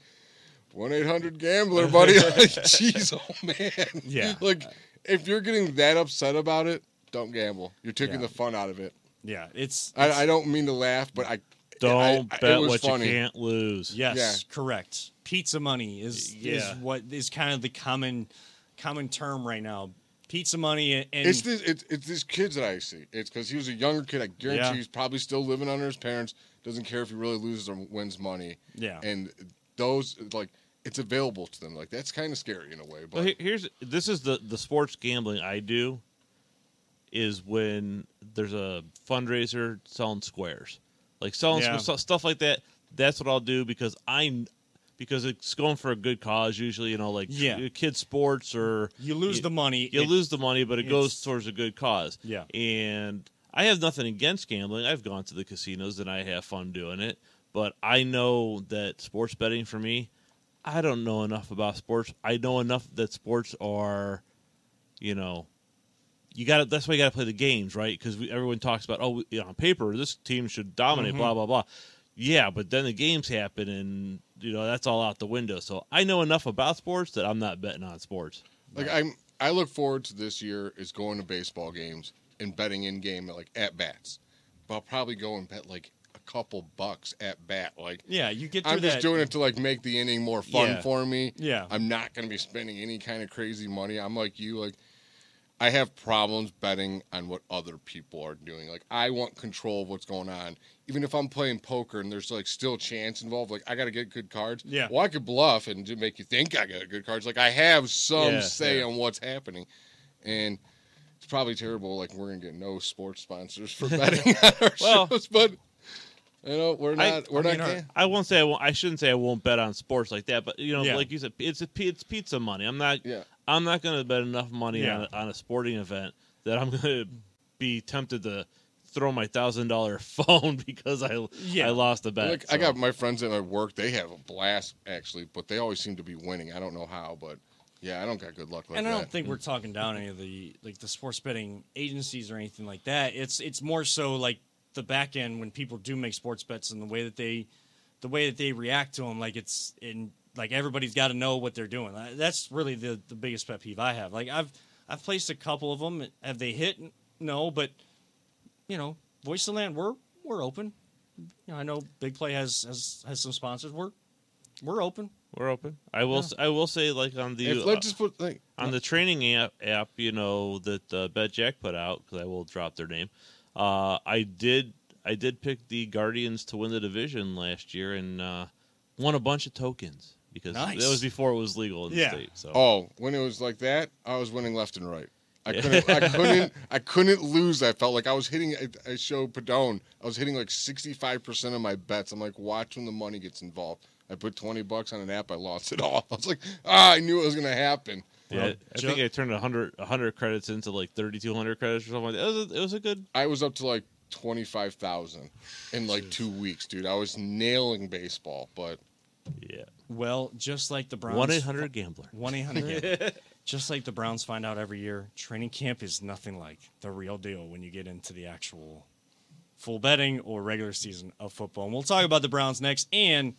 one eight hundred gambler, buddy. like, jeez, oh man, Yeah. Like, if you're getting that upset about it, don't gamble. You're taking Yeah. the fun out of it. yeah, it's, I, it's- I don't mean to laugh, but I Don't I- I- bet what funny. you can't lose. Yes, Yeah. correct. Pizza money is is what is kind of the common common term right now. Pizza money and It's this it's, it's these kids that I see. It's because he was a younger kid. I guarantee Yeah. he's probably still living under his parents. Doesn't care if he really loses or wins money. Yeah. And those like it's available to them. Like that's kind of scary in a way. But Well, here's this is the the sports gambling I do is when there's a fundraiser selling squares, like selling Yeah. stu- stuff like that. That's what I'll do because I because it's going for a good cause. Usually, you know, like Yeah. Uh, kids sports or you lose you- the money. you it- lose the money, but it goes towards a good cause. Yeah. And I have nothing against gambling. I've gone to the casinos and I have fun doing it. But I know that sports betting for me, I don't know enough about sports. I know enough that sports are, you know, you got to that's why you got to play the games, right? Because everyone talks about oh, you know, on paper this team should dominate, mm-hmm. blah blah blah. Yeah, but then the games happen, and you know that's all out the window. So I know enough about sports that I'm not betting on sports. Like I'm, I look forward to this year is going to baseball games and betting in game like at bats. But I'll probably go and bet like a couple bucks at bat. Like Yeah, you get I'm just that. doing it to like make the inning more fun Yeah. for me. Yeah. I'm not going to be spending any kind of crazy money. I'm like you, like I have problems betting on what other people are doing. Like I want control of what's going on. Even if I'm playing poker and there's like still chance involved, like I got to get good cards. Yeah. Well, I could bluff and to make you think I got good cards. Like I have some Yeah, say yeah. on what's happening, and it's probably terrible. Like we're gonna get no sports sponsors for betting on our Well- shows, but you know we're I- not. we're I not. mean, our- can- I won't say I won't. I shouldn't say I won't bet on sports like that, but you know, Yeah. like you said, it's a, it's pizza money. I'm not. Yeah. I'm not going to bet enough money Yeah. on, a, on a sporting event that I'm going to be tempted to throw my thousand dollar phone because I Yeah. I lost a bet. Like I got my friends at my work, they have a blast actually, but they always seem to be winning. I don't know how, but yeah, I don't got good luck like that. and I don't think we're talking down any of the like the sports betting agencies or anything like that. It's it's more so like the back end when people do make sports bets and the way that they the way that they react to them. Like it's in like everybody's got to know what they're doing. Uh, That's really the the biggest pet peeve I have. Like I've I've placed a couple of them. Have they hit? No, but you know, Voice of the Land, we're we're open. You know, I know Big Play has has has some sponsors. We're we're open. we're open. I will. s I will say like on the if, uh, let's just put like on the training app, app you know that uh, BetJack put out because I will drop their name. Uh, I did I did pick the Guardians to win the division last year and uh, won a bunch of tokens because Nice. that was before it was legal in Yeah. the state. So oh, when it was like that, I was winning left and right. I Yeah. couldn't, I couldn't, I couldn't lose. I felt like I was hitting. I, I showed Padone. I was hitting like sixty-five percent of my bets. I'm like, watch when the money gets involved. I put twenty bucks on an app. I lost it all. I was like, ah, I knew it was gonna happen. Yeah, Well, I Ju- think I turned 100, 100 credits into like 3,200 credits or something like that. It was a, it was a good. I was up to like twenty-five thousand in like two weeks, dude. I was nailing baseball, but Yeah. Well, just like the Browns. 1 800 Gambler. One eight hundred. Just like the Browns find out every year, training camp is nothing like the real deal when you get into the actual full betting or regular season of football. And we'll talk about the Browns next. And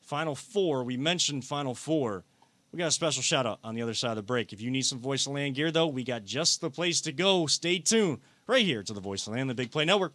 Final Four, we mentioned Final Four. We got a special shout out on the other side of the break. If you need some Voice of Land gear, though, we got just the place to go. Stay tuned right here to the Voice of Land, the Big Play Network.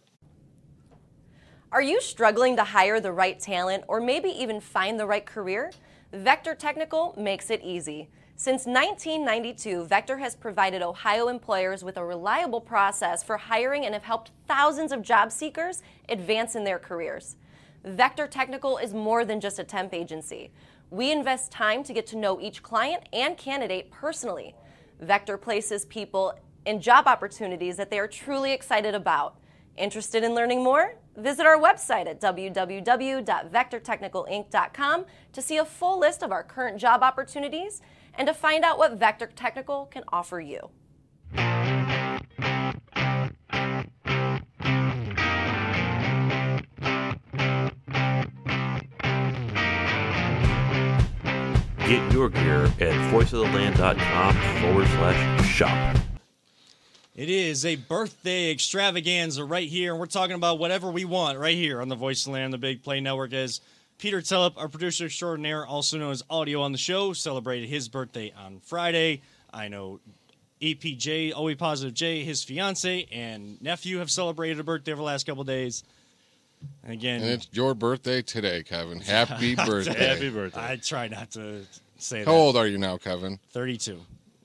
Are you struggling to hire the right talent or maybe even find the right career? Vector Technical makes it easy. Since 1992, Vector has provided Ohio employers with a reliable process for hiring and have helped thousands of job seekers advance in their careers. Vector Technical is more than just a temp agency. We invest time to get to know each client and candidate personally. Vector places people in job opportunities that they are truly excited about. Interested in learning more? Visit our website at www.vectortechnicalinc.com to see a full list of our current job opportunities and to find out what Vector Technical can offer you. Your gear at voiceoftheland.com forward slash shop. It is a birthday extravaganza right here, and we're talking about whatever we want right here on the Voice of the Land, the Big Play Network. As Peter Tellup, our producer extraordinaire, also known as Audio on the Show, celebrated his birthday on Friday. I know APJ, Always Positive J, his fiance and nephew have celebrated a birthday over the last couple days. And again, and it's your birthday today, Kevin. Happy birthday! Happy birthday. I try not to say How that. old are you now, Kevin? 32.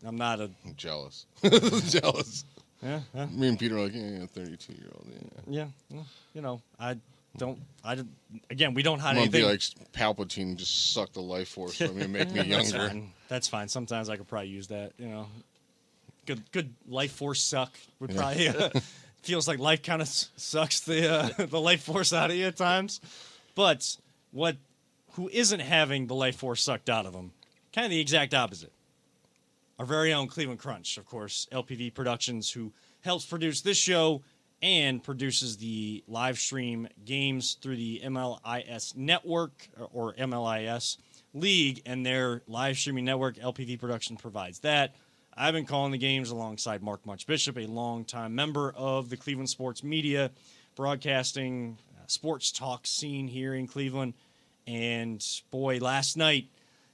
I'm not a. I'm jealous. jealous. Yeah, yeah. Me and Peter are like, yeah, yeah 32 year old. Yeah. Yeah, well, you know, I don't. I don't- again, we don't hide I'm gonna be anything. like Palpatine, just suck the life force from me and make me That's younger. fine. That's fine. Sometimes I could probably use that. You know, good good life force suck would Yeah. probably uh, feels like life kind of sucks the uh, the life force out of you at times. But what who isn't having the life force sucked out of them? Kind of the exact opposite. Our very own Cleveland Crunch, of course, LPV Productions, who helps produce this show and produces the live stream games through the MLIS network or MLIS league and their live streaming network. LPV Production provides that. I've been calling the games alongside Mark Munch Bishop, a longtime member of the Cleveland sports media, broadcasting uh, sports talk scene here in Cleveland. And boy, last night,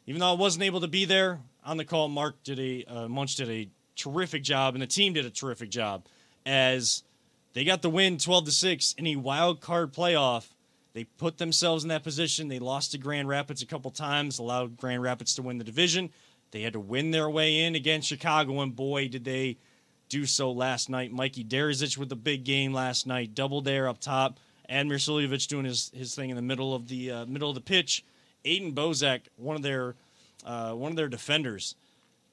even though I wasn't able to be there on the call, Mark did a uh, Munch did a terrific job, and the team did a terrific job as they got the win 12 to 6 in a wild card playoff. They put themselves in that position. They lost to Grand Rapids a couple times, allowed Grand Rapids to win the division. They had to win their way in against Chicago, and boy, did they do so last night. Mikey Derizic with a big game last night, double dare up top. Admir Suljovic doing his, his thing in the middle of the uh, middle of the pitch. Aiden Bozak, one of their uh, one of their defenders,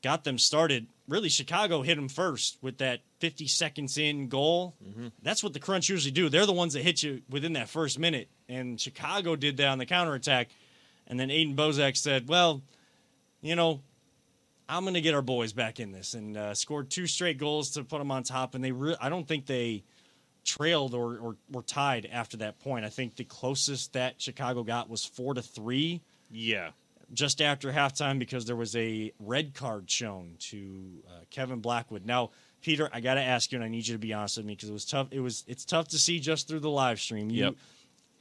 got them started. Really, Chicago hit them first with that 50 seconds in goal. That's what the Crunch usually do. They're the ones that hit you within that first minute. And Chicago did that on the counterattack. And then Aiden Bozak said, well, you know, I'm going to get our boys back in this and uh, scored two straight goals to put them on top. And they, re- I don't think they trailed or, or were tied after that point. I think the closest that Chicago got was four to three Yeah. just after halftime because there was a red card shown to uh, Kevin Blackwood. Now, Peter, I got to ask you, and I need you to be honest with me because it was tough. It was it's tough to see just through the live stream. You, Yep.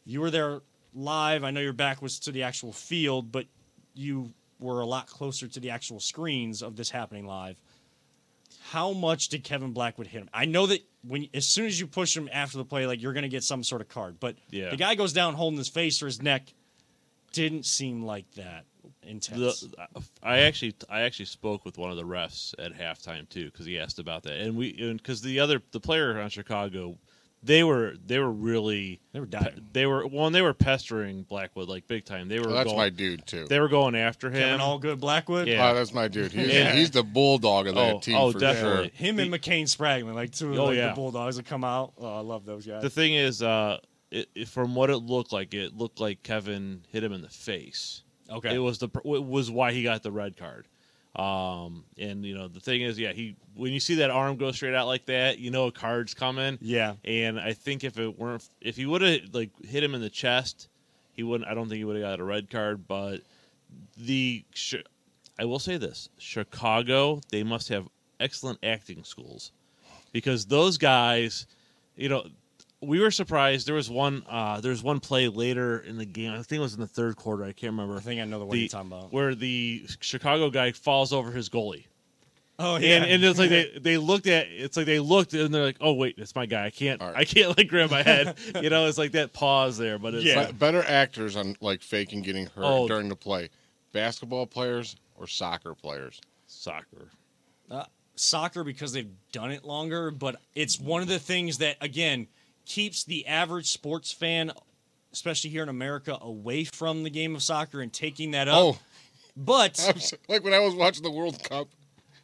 you were there live. I know your back was to the actual field, but you were a lot closer to the actual screens of this happening live. How much did Kevin Blackwood hit him? I know that when as soon as you push him after the play, like you're going to get some sort of card, but Yeah. the guy goes down holding his face or his neck. Didn't seem like that intense. The, I actually I actually spoke with one of the refs at halftime too because he asked about that, and we because the other the player on Chicago, they were they were really They were dying. they were well and they were pestering Blackwood like big time. They were Oh, that's going, my dude too. they were going after him. Kevin Allgood Blackwood. Yeah. Oh, that's my dude. He's, Yeah. he's the bulldog of that Oh, team oh, for definitely. sure. Him and McCain Spraglin, like two of Oh, like, yeah. the Bulldogs that come out. Oh, I love those guys. The thing is, uh, it, it- from what it looked like, it looked like Kevin hit him in the face. okay. It was the it was why he got the red card. Um, and you know the thing is, yeah, he when you see that arm go straight out like that, you know a card's coming. yeah. And I think if it weren't, if he would have like hit him in the chest, he wouldn't. I don't think he would have got a red card. But the, I will say this: Chicago, they must have excellent acting schools, because those guys, you know, we were surprised. There was one, uh, there was one play later in the game. I think it was in the third quarter. I can't remember. I think I know the one the, you're talking about. where the Chicago guy falls over his goalie. Oh And, and it's like they, they looked at it's like they looked and they're like oh wait it's my guy I can't All right. I can't like grab my head you know it's like that pause there but it's Yeah. like, better actors on like faking getting hurt Oh. during the play. Basketball players or soccer players. soccer uh, soccer because they've done it longer, but it's one of the things that again keeps the average sports fan, especially here in America, away from the game of soccer and taking that up. Oh, But I'm like when I was watching the World Cup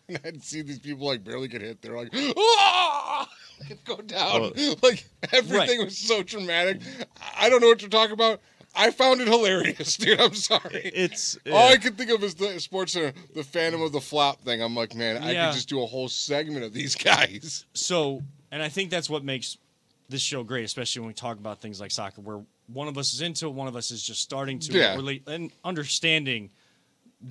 and I'd see these people like barely get hit. They're like, ah! like go down. Oh. Like everything Right. was so dramatic. I don't know what you're talking about. I found it hilarious, dude. I'm sorry. it's All I yeah. could think of is the Sports Center, the Phantom of the Flop thing. I'm like, man, I could just do a whole segment of these guys. so, and I think that's what makes this show great, especially when we talk about things like soccer, where one of us is into it, one of us is just starting to Yeah. relate and understanding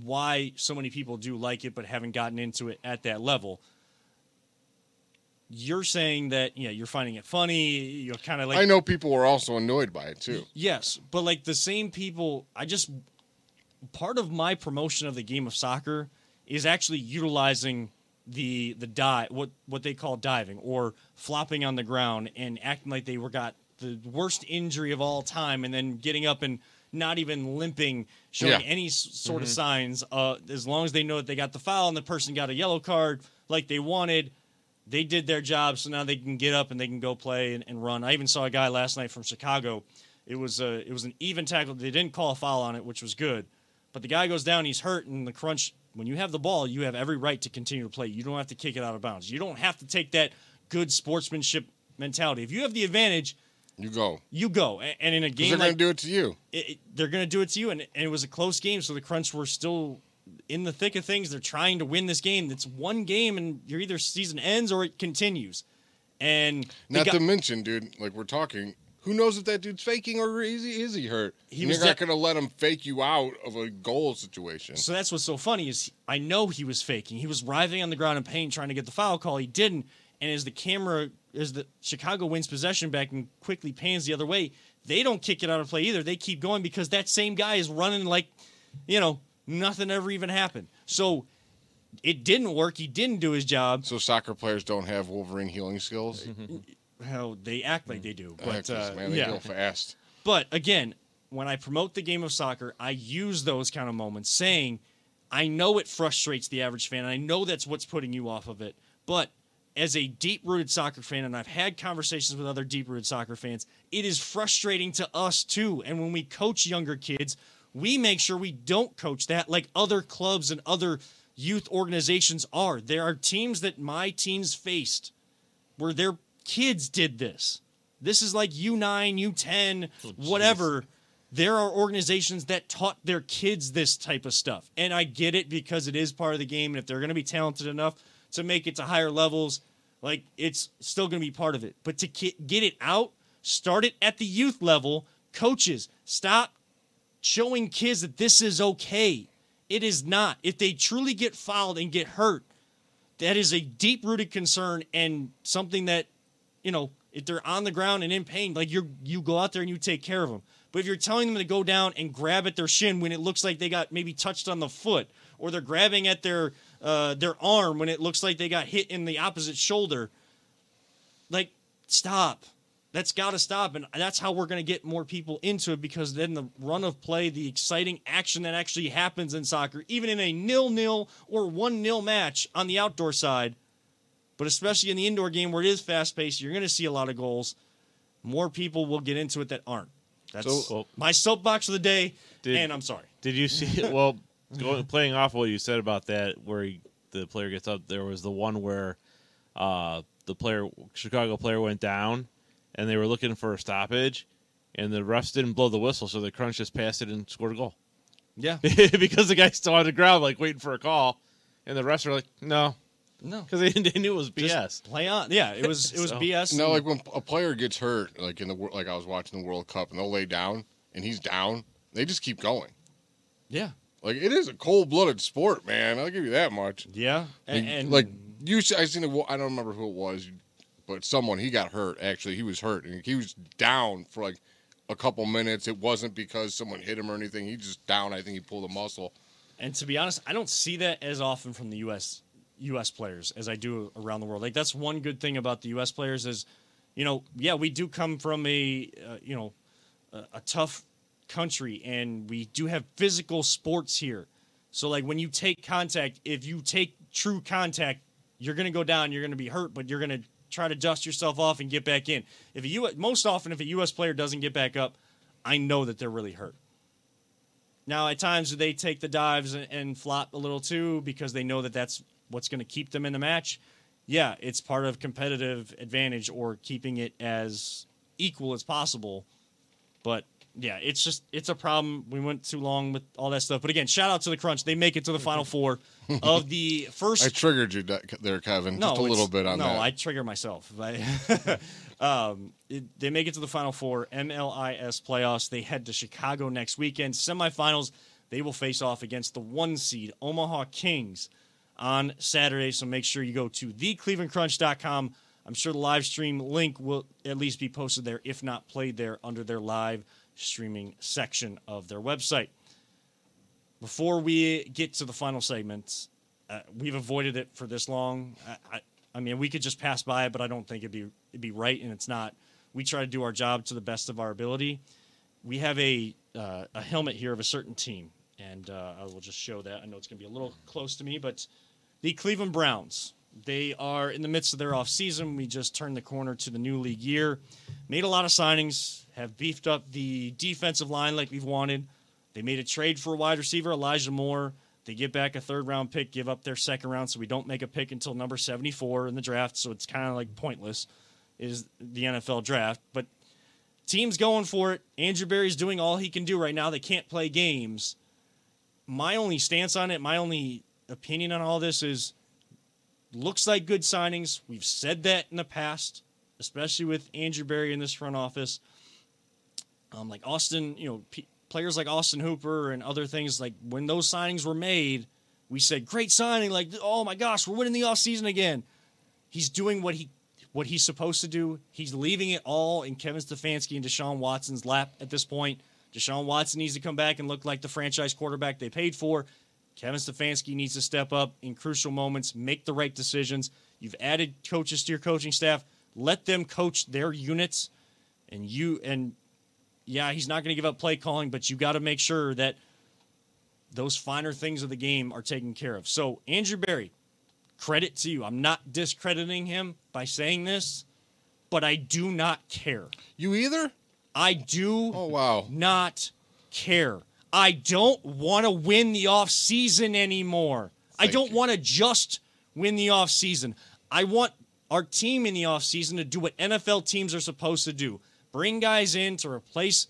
why so many people do like it, but haven't gotten into it at that level. You're saying that yeah, you're finding it funny. You're kind of like I know people were also annoyed by it too. Yes, but like the same people, I just part of my promotion of the game of soccer is actually utilizing the the dive what what they call diving or flopping on the ground and acting like they were got the worst injury of all time and then getting up and not even limping showing Yeah. any s- sort of signs uh as long as they know that they got the foul and the person got a yellow card like they wanted they did their job, so now they can get up and they can go play and, and run. I even saw a guy last night from Chicago. It was a it was an even tackle. They didn't call a foul on it, which was good. But the guy goes down, he's hurt, and the crunch. When you have the ball, you have every right to continue to play. You don't have to kick it out of bounds. You don't have to take that good sportsmanship mentality. If you have the advantage, You go. you go. And in a game they're going to do it to you. it, it- they're going to do it to you. And, and it was a close game, so the Crunch were still in the thick of things. They're trying to win this game. It's one game, and your either season ends or it continues. And Not got- to mention, dude, like we're talking, Who knows if that dude's faking or is he, is he hurt? He He was You're not de- going to let him fake you out of a goal situation. So that's what's so funny is I know he was faking. He was writhing on the ground in pain trying to get the foul call. He didn't. And as the camera, as the Chicago wins possession back and quickly pans the other way, they don't kick it out of play either. They keep going because that same guy is running like, you know, nothing ever even happened. So it didn't work. He didn't do his job. So soccer players don't have Wolverine healing skills. Mm-hmm. How they act like they do, but uh, man, they yeah. go fast. But again, when I promote the game of soccer, I use those kind of moments saying, I know it frustrates the average fan. I know that's what's putting you off of it. But as a deep rooted soccer fan, and I've had conversations with other deep rooted soccer fans, it is frustrating to us too. And when we coach younger kids, we make sure we don't coach that like other clubs and other youth organizations are. There are teams that my teams faced where their kids did this. This is like U9, U10, whatever. There are organizations that taught their kids this type of stuff. And I get it because it is part of the game. And if they're going to be talented enough to make it to higher levels, like it's still going to be part of it. But to get it out, start it at the youth level. Coaches, stop showing kids that this is okay. It is not. If they truly get fouled and get hurt, that is a deep rooted concern and something that, you know, if they're on the ground and in pain, like you you go out there and you take care of them. But if you're telling them to go down and grab at their shin when it looks like they got maybe touched on the foot, or they're grabbing at their uh, their arm when it looks like they got hit in the opposite shoulder, like stop. That's got to stop, and that's how we're going to get more people into it. Because then the run of play, the exciting action that actually happens in soccer, even in a nil-nil or one-nil match on the outdoor side, but especially in the indoor game where it is fast-paced, you're going to see a lot of goals. More people will get into it that aren't. That's So- my soapbox of the day, Did- and I'm sorry. Did you see? Well, going, playing off what you said about that, where he, the player gets up, there was the one where uh, the player, Chicago player, went down, and they were looking for a stoppage, and the refs didn't blow the whistle, so the Crunch just passed it and scored a goal Yeah, because the guy's still on the ground, like waiting for a call, and the refs are like, no, no, because they, they knew it was Just BS. play on. Yeah, it was it was So- BS. No, like when a player gets hurt, like in the wor- like I was watching the World Cup, and they'll lay down, and he's down. They just keep going. yeah, Like it is a cold blooded sport, man. I'll give you that much. yeah, and, Like, and like you, I seen. A, I don't remember who it was, but someone he got hurt. Actually, he was hurt, and he was down for like a couple minutes. It wasn't because someone hit him or anything. He just down. I think he pulled a muscle. And to be honest, I don't see that as often from the U.S. U.S. players as I do around the world. Like that's one good thing about the U.S. players is, you know, yeah, we do come from a uh, you know a, a tough country, and we do have physical sports here. So like when you take contact, if you take true contact, you're gonna go down, you're gonna be hurt, but you're gonna try to dust yourself off and get back in. If a U most often if a U.S. player doesn't get back up, I know that they're really hurt. Now, at times, they take the dives and, and flop a little too because they know that that's what's going to keep them in the match. Yeah, it's part of competitive advantage or keeping it as equal as possible. But yeah, it's just it's a problem. We went too long with all that stuff. But again, shout out to the Crunch. They make it to the final four of the first I triggered you there, Kevin, no, just a little bit on no, that. No, I trigger myself. Um, it, they make it to the Final Four MLS playoffs. They head to Chicago next weekend. Semifinals, they will face off against the one seed Omaha Kings on Saturday. So make sure you go to theclevelandcrunch.com. I'm sure the live stream link will at least be posted there, if not played there, under their live streaming section of their website. Before we get to the final segment, uh, we've avoided it for this long. I, I, I mean, we could just pass by it, but I don't think it'd be it'd be right, and it's not. We try to do our job to the best of our ability. We have a uh, a helmet here of a certain team, and uh, I will just show that. I know it's going to be a little close to me, but the Cleveland Browns. They are in the midst of their off season. We just turned the corner to the new league year. Made a lot of signings. Have beefed up the defensive line like we've wanted. They made a trade for a wide receiver, Elijah Moore. They give back a third round pick, give up their second round, so we don't make a pick until number 74 in the draft. So it's kind of like pointless, is the NFL draft. But teams going for it. Andrew Berry's doing all he can do right now. They can't play games. My only stance on it, my only opinion on all this is looks like good signings. We've said that in the past, especially with Andrew Berry in this front office. um, like Austin, you know, p- players like Austin Hooper and other things. Like when those signings were made, we said, "Great signing!" Like, oh my gosh, we're winning the offseason again. He's doing what he what he's supposed to do. He's leaving it all in Kevin Stefanski and Deshaun Watson's lap at this point. Deshaun Watson needs to come back and look like the franchise quarterback they paid for. Kevin Stefanski needs to step up in crucial moments, make the right decisions. You've added coaches to your coaching staff. Let them coach their units. And you and yeah, he's not going to give up play calling, but you got to make sure that those finer things of the game are taken care of. So, Andrew Berry, credit to you. I'm not discrediting him by saying this, but I do not care. You either? I do Oh wow. not care. I don't want to win the off season anymore. I don't want to just win the off season. I want our team in the off season to do what NFL teams are supposed to do. Bring guys in to replace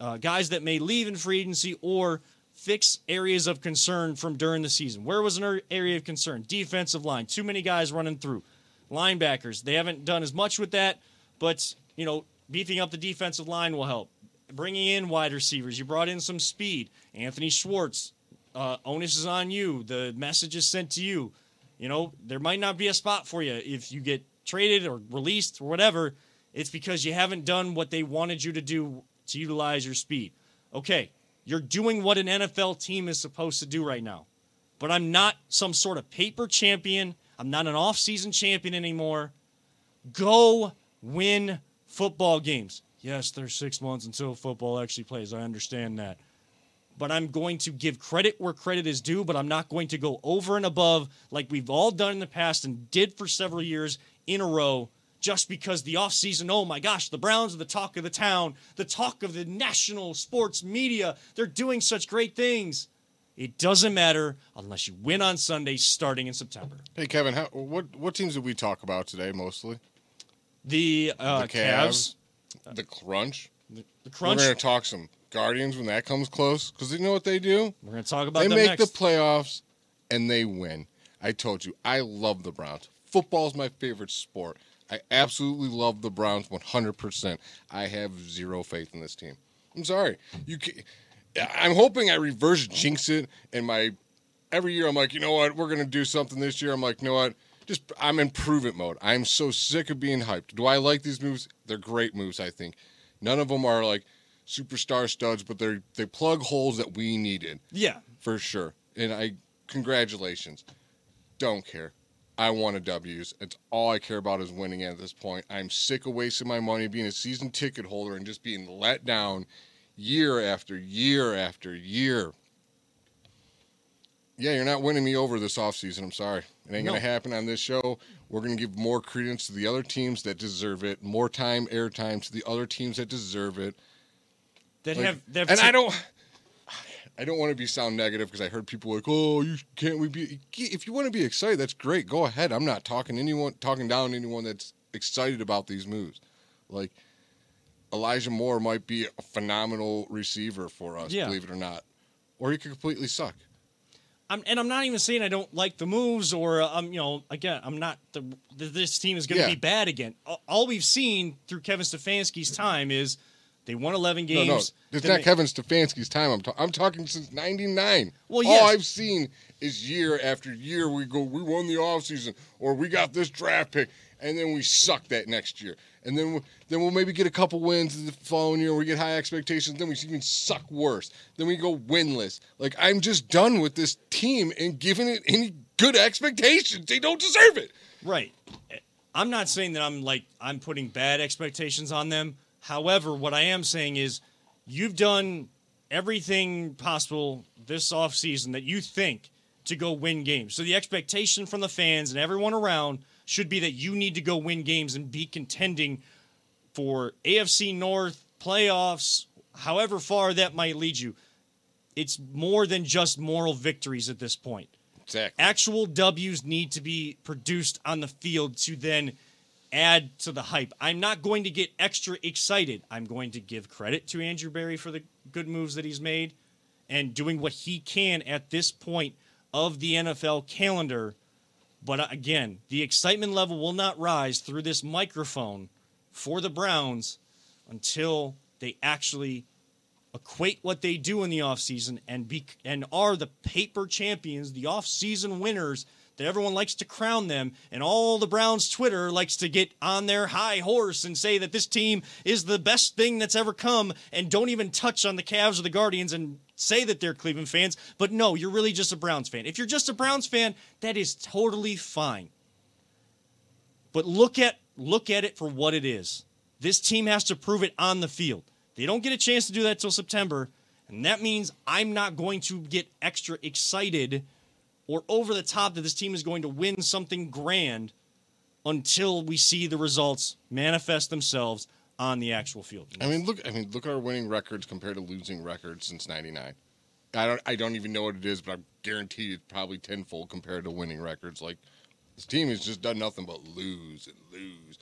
uh, guys that may leave in free agency or fix areas of concern from during the season. Where was an area of concern? Defensive line. Too many guys running through. Linebackers. They haven't done as much with that, but you know, beefing up the defensive line will help. Bringing in wide receivers. You brought in some speed. Anthony Schwartz. Uh, onus is on you. The message is sent to you. You know, there might not be a spot for you if you get traded or released or whatever. It's because you haven't done what they wanted you to do to utilize your speed. Okay, you're doing what an NFL team is supposed to do right now. But I'm not some sort of paper champion. I'm not an off-season champion anymore. Go win football games. Yes, there's six months until football actually plays. I understand that. But I'm going to give credit where credit is due, but I'm not going to go over and above like we've all done in the past and did for several years in a row just because the offseason, oh my gosh, the Browns are the talk of the town, the talk of the national sports media. They're doing such great things. It doesn't matter unless you win on Sunday starting in September. Hey Kevin, how, what what teams did we talk about today mostly? The, uh, The Cavs, Cavs, the Crunch. the We're going to talk some Guardians when that comes close because you know what they do? We're going to talk about They make next. the playoffs and they win. I told you, I love the Browns. Football is my favorite sport. I absolutely love the Browns 100%. I have zero faith in this team. I'm sorry. You can, I'm hoping I reverse jinx it and my every year I'm like, you know what, we're gonna do something this year. I'm like, you know what? Just I'm in prove it mode. I'm so sick of being hyped. Do I like these moves? They're great moves, I think. None of them are like superstar studs, but they they plug holes that we needed yeah. for sure. And I congratulations. Don't care. I want a W's. It's all I care about is winning at this point. I'm sick of wasting my money being a season ticket holder and just being let down year after year after year. Yeah, you're not winning me over this offseason. I'm sorry. It ain't No. going to happen on this show. We're going to give more credence to the other teams that deserve it, more time, airtime to the other teams that deserve it. That Like, have, that have and ta- I don't, I don't want to be sound negative because I heard people like, "Oh, you can't we be?" If you want to be excited, that's great. Go ahead. I'm not talking anyone talking down anyone that's excited about these moves. Like Elijah Moore might be a phenomenal receiver for us, Yeah. believe it or not, or he could completely suck. I'm, and I'm not even saying I don't like the moves or uh, I'm, you know, again, I'm not the this team is going to Yeah. be bad again. All- we've seen through Kevin Stefanski's time is they won 11 games. No, no, it's not they- Kevin Stefanski's time. I'm, ta- I'm talking since '99. Well, yes. all. I've seen is year after year we go, we won the offseason, or we got this draft pick, and then we suck that next year, and then we, then we'll maybe get a couple wins the following year. We get high expectations, then we even suck worse. Then we go winless. Like I'm just done with this team and giving it any good expectations. They don't deserve it. Right. I'm not saying that I'm like I'm putting bad expectations on them. However, what I am saying is you've done everything possible this offseason that you think to go win games. So the expectation from the fans and everyone around should be that you need to go win games and be contending for AFC North playoffs, however far that might lead you. It's more than just moral victories at this point Exactly. actual W's need to be produced on the field to then add to the hype. I'm not going to get extra excited. I'm going to give credit to Andrew Berry for the good moves that he's made and doing what he can at this point of the NFL calendar. But uh, again, the excitement level will not rise through this microphone for the Browns until they actually equate what they do in the offseason and be and are the paper champions, the offseason winners that everyone likes to crown them and all the Browns Twitter likes to get on their high horse and say that this team is the best thing that's ever come and don't even touch on the Cavs or the Guardians and say that they're Cleveland fans, but no, you're really just a Browns fan. If you're just a Browns fan, that is totally fine. But look at look at it for what it is. This team has to prove it on the field. They don't get a chance to do that till September, and that means I'm not going to get extra excited or over the top that this team is going to win something grand until we see the results manifest themselves on the actual field. I mean, look. I mean, look at our winning records compared to losing records since '99. I don't. I don't even know what it is, but I guarantee it's probably tenfold compared to winning records. Like this team has just done nothing but lose and lose,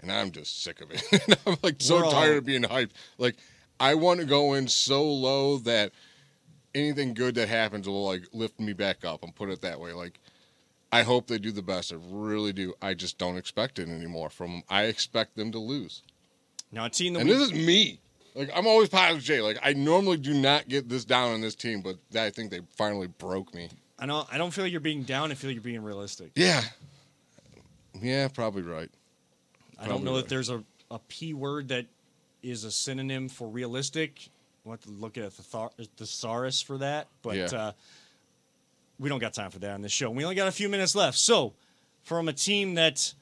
and I'm just sick of it. I'm like so all- tired of being hyped. Like I want to go in so low that anything good that happens will like lift me back up and put it that way. Like I hope they do the best. I really do. I just don't expect it anymore from them. I expect them to lose. now, team And we, this is me. Like I'm always positive Jay. Like I normally do not get this down on this team, but I think they finally broke me. I know I don't feel like you're being down. I feel like you're being realistic. Yeah. Yeah, probably right. I don't know right. that there's a, a P word that is a synonym for realistic. We'll to look at the thar- thesaurus for that, but Yeah. uh, we don't got time for that on this show. We only got a few minutes left. So, from a team that,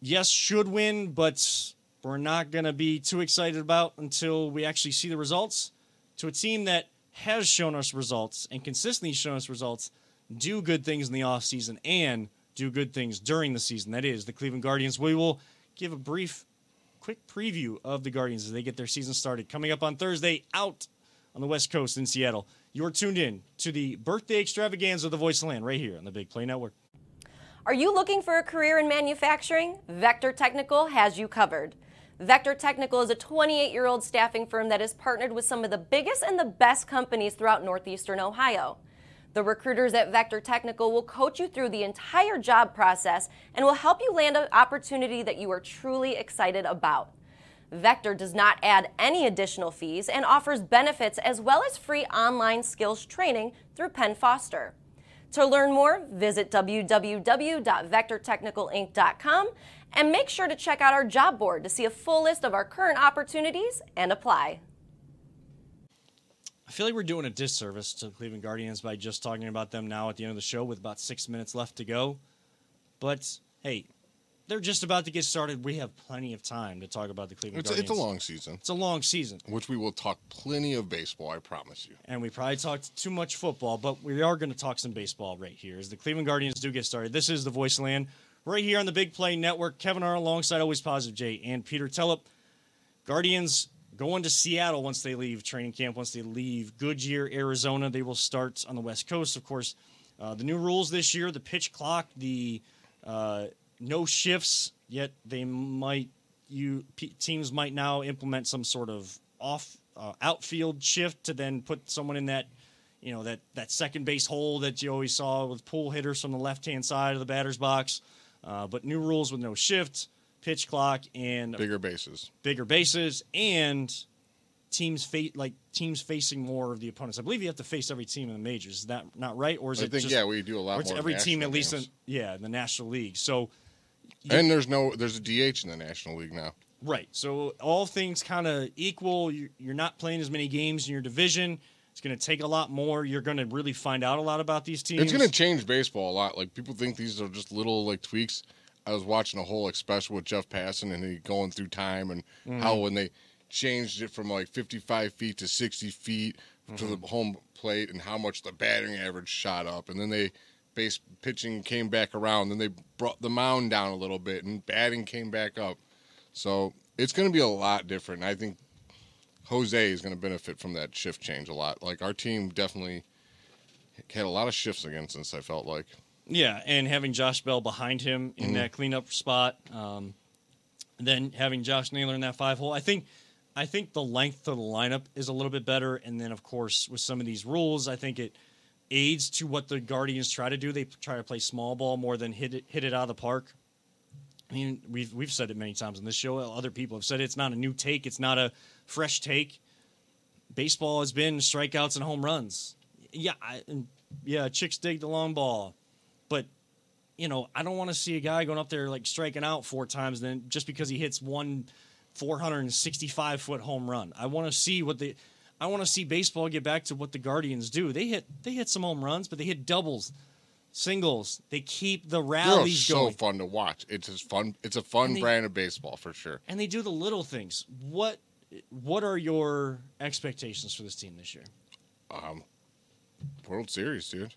yes, should win, but we're not going to be too excited about until we actually see the results, to a team that has shown us results and consistently shown us results, do good things in the offseason and do good things during the season. That is the Cleveland Guardians. We will give a brief, quick preview of the Guardians as they get their season started. Coming up on Thursday, out on the West Coast in Seattle. You're tuned in to the birthday extravaganza of the Voice of Land right here on the Big Play Network. Are you looking for a career in manufacturing? Vector Technical has you covered. Vector Technical is a 28 year old staffing firm that has partnered with some of the biggest and the best companies throughout Northeastern Ohio. The recruiters at Vector Technical will coach you through the entire job process and will help you land an opportunity that you are truly excited about. Vector does not add any additional fees and offers benefits as well as free online skills training through Penn Foster. To learn more, visit www.vectortechnicalinc.com and make sure to check out our job board to see a full list of our current opportunities and apply. I feel like we're doing a disservice to the Cleveland Guardians by just talking about them now at the end of the show with about six minutes left to go. But hey, they're just about to get started. We have plenty of time to talk about the Cleveland It's a, Guardians. it's a long season, It's a long season, which we will talk plenty of baseball. I promise you. and we probably talked too much football, but we are going to talk some baseball right here as the Cleveland Guardians do get started. This is the Voice Land right here on the Big Play Network. Kevin R. alongside Always Positive J and Peter Tellup. Guardians going to Seattle once they leave training camp. Once they leave Goodyear, Arizona, they will start on the West Coast. Of course, uh, the new rules this year: the pitch clock, the uh, no shifts. Yet they might you teams might now implement some sort of off uh, outfield shift to then put someone in that you know that that second base hole that you always saw with pull hitters from the left hand side of the batter's box. Uh, but new rules with no shift, pitch clock, and Bigger bases. bigger bases and teams fa- like teams facing more of the opponents. I believe you have to face every team in the majors. Is that not right, or is I it think just, yeah, we do a lot it's more. every team at least in, yeah in the National League. So and there's no there's a DH in the National League now. right, so all things kind of equal. You're, you're not playing as many games in your division. It's going to take a lot more. You're going to really find out a lot about these teams. It's going to change baseball a lot. Like people think these are just little like tweaks. I was watching a whole special with Jeff Passan and he going through time and mm. how when they changed it from like 55 feet to 60 feet to the mm-hmm. home plate and how much the batting average shot up. And then they base pitching came back around. Then they brought the mound down a little bit and batting came back up. So it's going to be a lot different. I think jose is going to benefit from that shift change a lot. Like our team definitely had a lot of shifts against us i felt like Yeah, and having Josh Bell behind him in that cleanup spot, um, then having Josh Naylor in that five hole, I think, I think the length of the lineup is a little bit better. And then, of course, with some of these rules, I think it aids to what the Guardians try to do. They try to play small ball more than hit it hit it out of the park. I mean, we've we've said it many times on this show. Other people have said it. it's not a new take. It's not a fresh take. Baseball has been strikeouts and home runs. Yeah, I, and yeah, chicks dig the long ball, you know, I don't want to see a guy going up there like striking out four times then just because he hits one 465 foot home run. I want to see what the I want to see baseball get back to what the Guardians do. They hit they hit some home runs, but they hit doubles, singles. They keep the They're rallies so going. fun to watch. It's just fun. It's a fun they- brand of baseball for sure. and they do the little things. What what are your expectations for this team this year? Um, World Series, dude.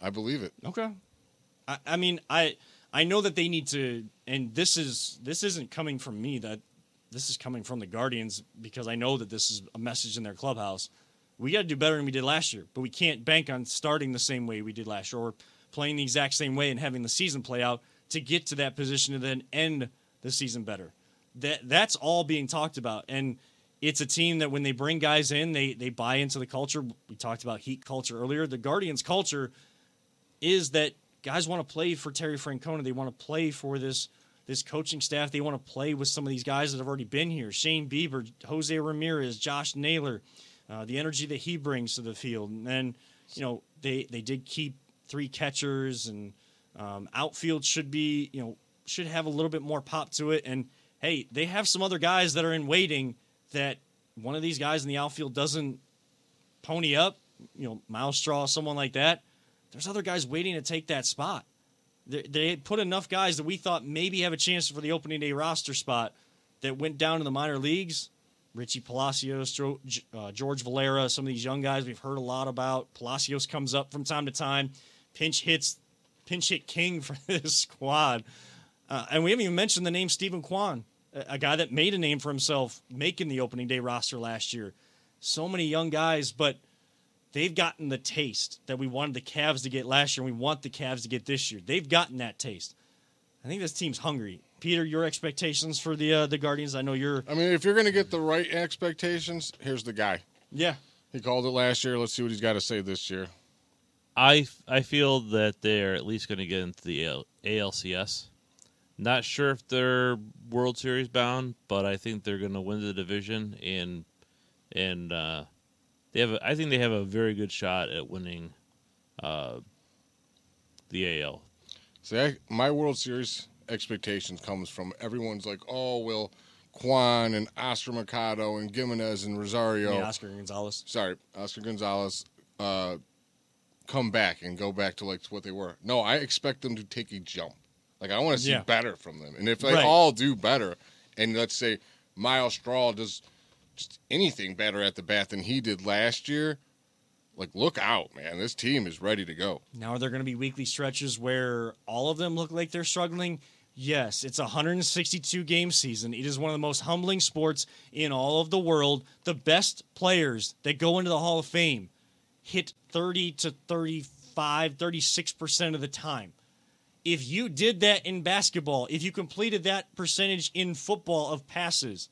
I believe it. Okay. I, I mean, I I know that they need to, and this is this isn't coming from me. That this is coming from the Guardians because I know that this is a message in their clubhouse. We got to do better than we did last year, but we can't bank on starting the same way we did last year or playing the exact same way and having the season play out to get to that position and then end the season better. That that's all being talked about, and it's a team that when they bring guys in, they they buy into the culture. We talked about heat culture earlier. The Guardians culture is that guys want to play for Terry Francona. They want to play for this this coaching staff. They want to play with some of these guys that have already been here: Shane Bieber, Jose Ramirez, Josh Naylor. Uh, the energy that he brings to the field, and then you know they they did keep three catchers, and um, outfield should be you know should have a little bit more pop to it. And hey, they have some other guys that are in waiting. That one of these guys in the outfield doesn't pony up, you know, Myles Straw, someone like that there's other guys waiting to take that spot. They, they put enough guys that we thought maybe have a chance for the opening day roster spot that went down to the minor leagues. Richie Palacios, uh, George Valera, some of these young guys we've heard a lot about. Palacios comes up from time to time, pinch hits, pinch hit king for this squad. Uh, and we haven't even mentioned the name Steven Kwan, a guy that made a name for himself making the opening day roster last year. So many young guys, but – they've gotten the taste that we wanted the Cavs to get last year and we want the Cavs to get this year. They've gotten that taste. I think this team's hungry. Peter, your expectations for the uh, the Guardians? I know you're I mean, if you're going to get the right expectations, here's the guy. yeah. He called it last year. Let's see what he's got to say this year. I I feel that they're at least going to get into the AL- ALCS. Not sure if they're World Series bound, but I think they're going to win the division and and uh, they have. A, I think they have a very good shot at winning uh, the AL. See, I, my World Series expectations comes from everyone's like, oh, well, Kwan and Oscar Mercado and Gimenez and Rosario. Yeah, Oscar Gonzalez. sorry, Oscar Gonzalez, uh, come back and go back to like what they were. No, I expect them to take a jump. Like I want to see Yeah. better from them, and if they Right. all do better, and let's say Myles Straw does just anything better at the bat than he did last year, like look out, man! This team is ready to go. Now are there going to be weekly stretches where all of them look like they're struggling? Yes, it's a 162 game season. It is one of the most humbling sports in all of the world. The best players that go into the Hall of Fame hit 30 to 35, 36% of the time. If you did that in basketball, if you completed that percentage in football of passes,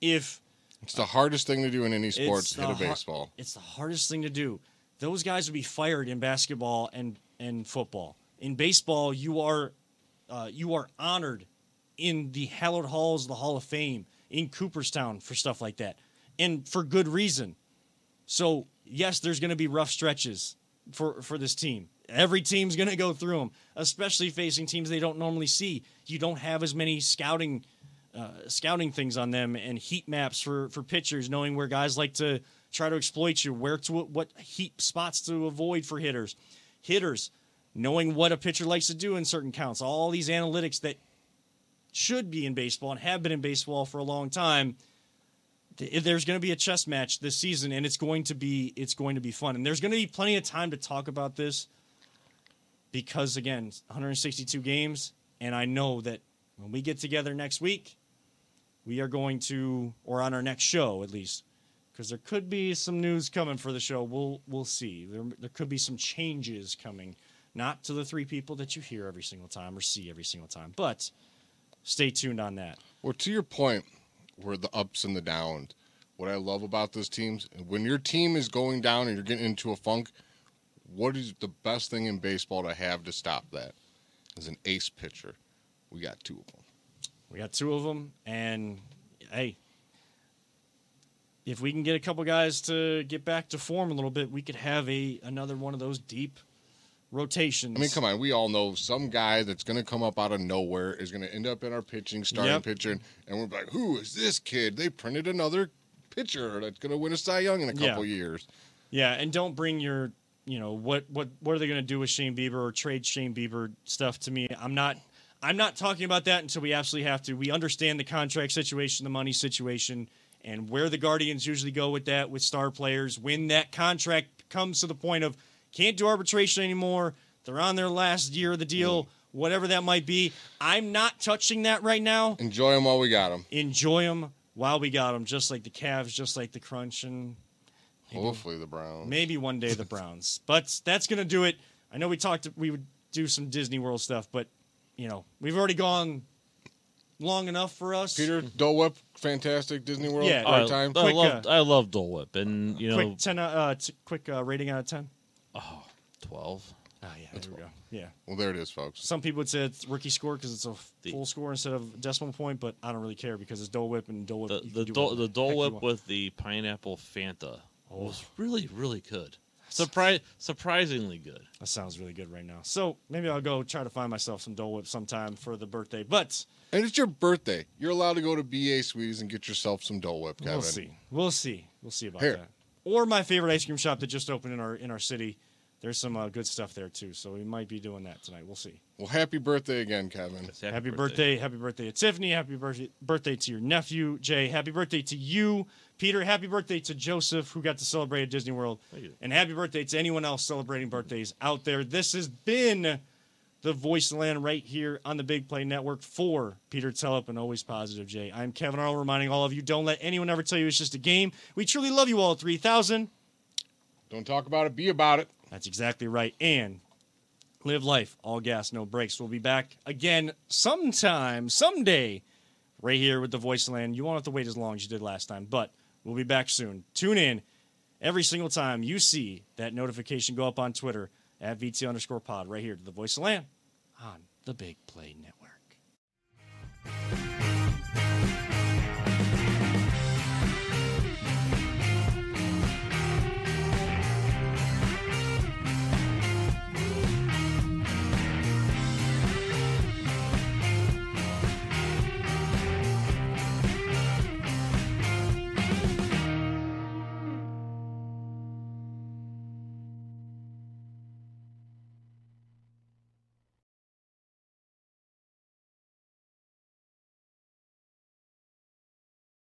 if It's the hardest thing to do in any sports. Hit a the har- baseball. it's the hardest thing to do. Those guys would be fired in basketball and and football. In baseball, you are uh, you are honored in the hallowed halls of the Hall of Fame in Cooperstown for stuff like that, and for good reason. So yes, there's going to be rough stretches for for this team. Every team's going to go through them, especially facing teams they don't normally see. You don't have as many scouting uh, scouting things on them and heat maps for for pitchers, knowing where guys like to try to exploit you, where to what heat spots to avoid for hitters. Hitters knowing what a pitcher likes to do in certain counts. All these analytics that should be in baseball and have been in baseball for a long time. There's going to be a chess match this season, and it's going to be it's going to be fun. And there's going to be plenty of time to talk about this because again, 162 games, and I know that when we get together next week, we are going to, or on our next show at least, because there could be some news coming for the show. We'll we'll see. There there could be some changes coming, not to the three people that you hear every single time or see every single time, but stay tuned on that. Well, to your point, where the ups and the downs, what I love about those teams, when your team is going down and you're getting into a funk, what is the best thing in baseball to have to stop that? Is an ace pitcher. We got two of them. We got two of them, and hey, if we can get a couple guys to get back to form a little bit, we could have a another one of those deep rotations. I mean, come on. We all know some guy that's going to come up out of nowhere is going to end up in our pitching, starting Yep. pitcher, and, we're like, who is this kid? They printed another pitcher that's going to win a Cy Young in a Yeah. couple years. Yeah, and don't bring your, you know, what what what are they going to do with Shane Bieber or trade Shane Bieber stuff to me. I'm not I'm not talking about that until we absolutely have to. We understand the contract situation, the money situation, and where the Guardians usually go with that with star players when that contract comes to the point of can't do arbitration anymore. They're on their last year of the deal, mm. whatever that might be. I'm not touching that right now. Enjoy them while we got them. Enjoy them while we got them, just like the Cavs, just like the Crunch, and Hopefully the Browns. Maybe one day the Browns. but that's going to do it. I know we talked, we would do some Disney World stuff, but, you know, we've already gone long enough for us. Peter Dole Whip, fantastic Disney World. Yeah. Right I, time. I Quick, love uh, I love Dole Whip, and you know, quick 10, uh, uh, t- quick uh, rating out of 10. twelve. Oh, yeah, there we go. Yeah. Well, there it is, folks. Some people would say it's rookie score because it's a The- full score instead of decimal point, but I don't really care because it's Dole Whip and Dole Whip. The the do Dole, the Dole Whip with the pineapple Fanta Oh. was really really good. Surprise, surprisingly good. That sounds really good right now. So maybe I'll go try to find myself some Dole Whip sometime for the birthday. But And it's your birthday. You're allowed to go to BA Sweeties and get yourself some Dole Whip, Kevin. We'll see. We'll see. We'll see about Here. that. Or my favorite ice cream shop that just opened in our in our city. There's some uh, good stuff there too, so we might be doing that tonight. We'll see. Well, happy birthday again, Kevin. It's Happy, birthday. happy birthday to Tiffany, happy birthday birthday to your nephew Jay, happy birthday to you, Peter, happy birthday to Joseph who got to celebrate at Disney World, and happy birthday to anyone else celebrating birthdays out there. This has been the Voice of the Land right here on the Big Play Network for Peter Tellup and Always Positive Jay. I'm Kevin Arnold reminding all of you don't let anyone ever tell you it's just a game. We truly love you all 3000. Don't talk about it, be about it. That's exactly right. And live life, all gas, no brakes. We'll be back again sometime, someday, right here with the Voice of Land. You won't have to wait as long as you did last time, but We'll be back soon. Tune in every single time you see that notification go up on Twitter at VT underscore pod right here to the Voice of Land on the Big Play Network.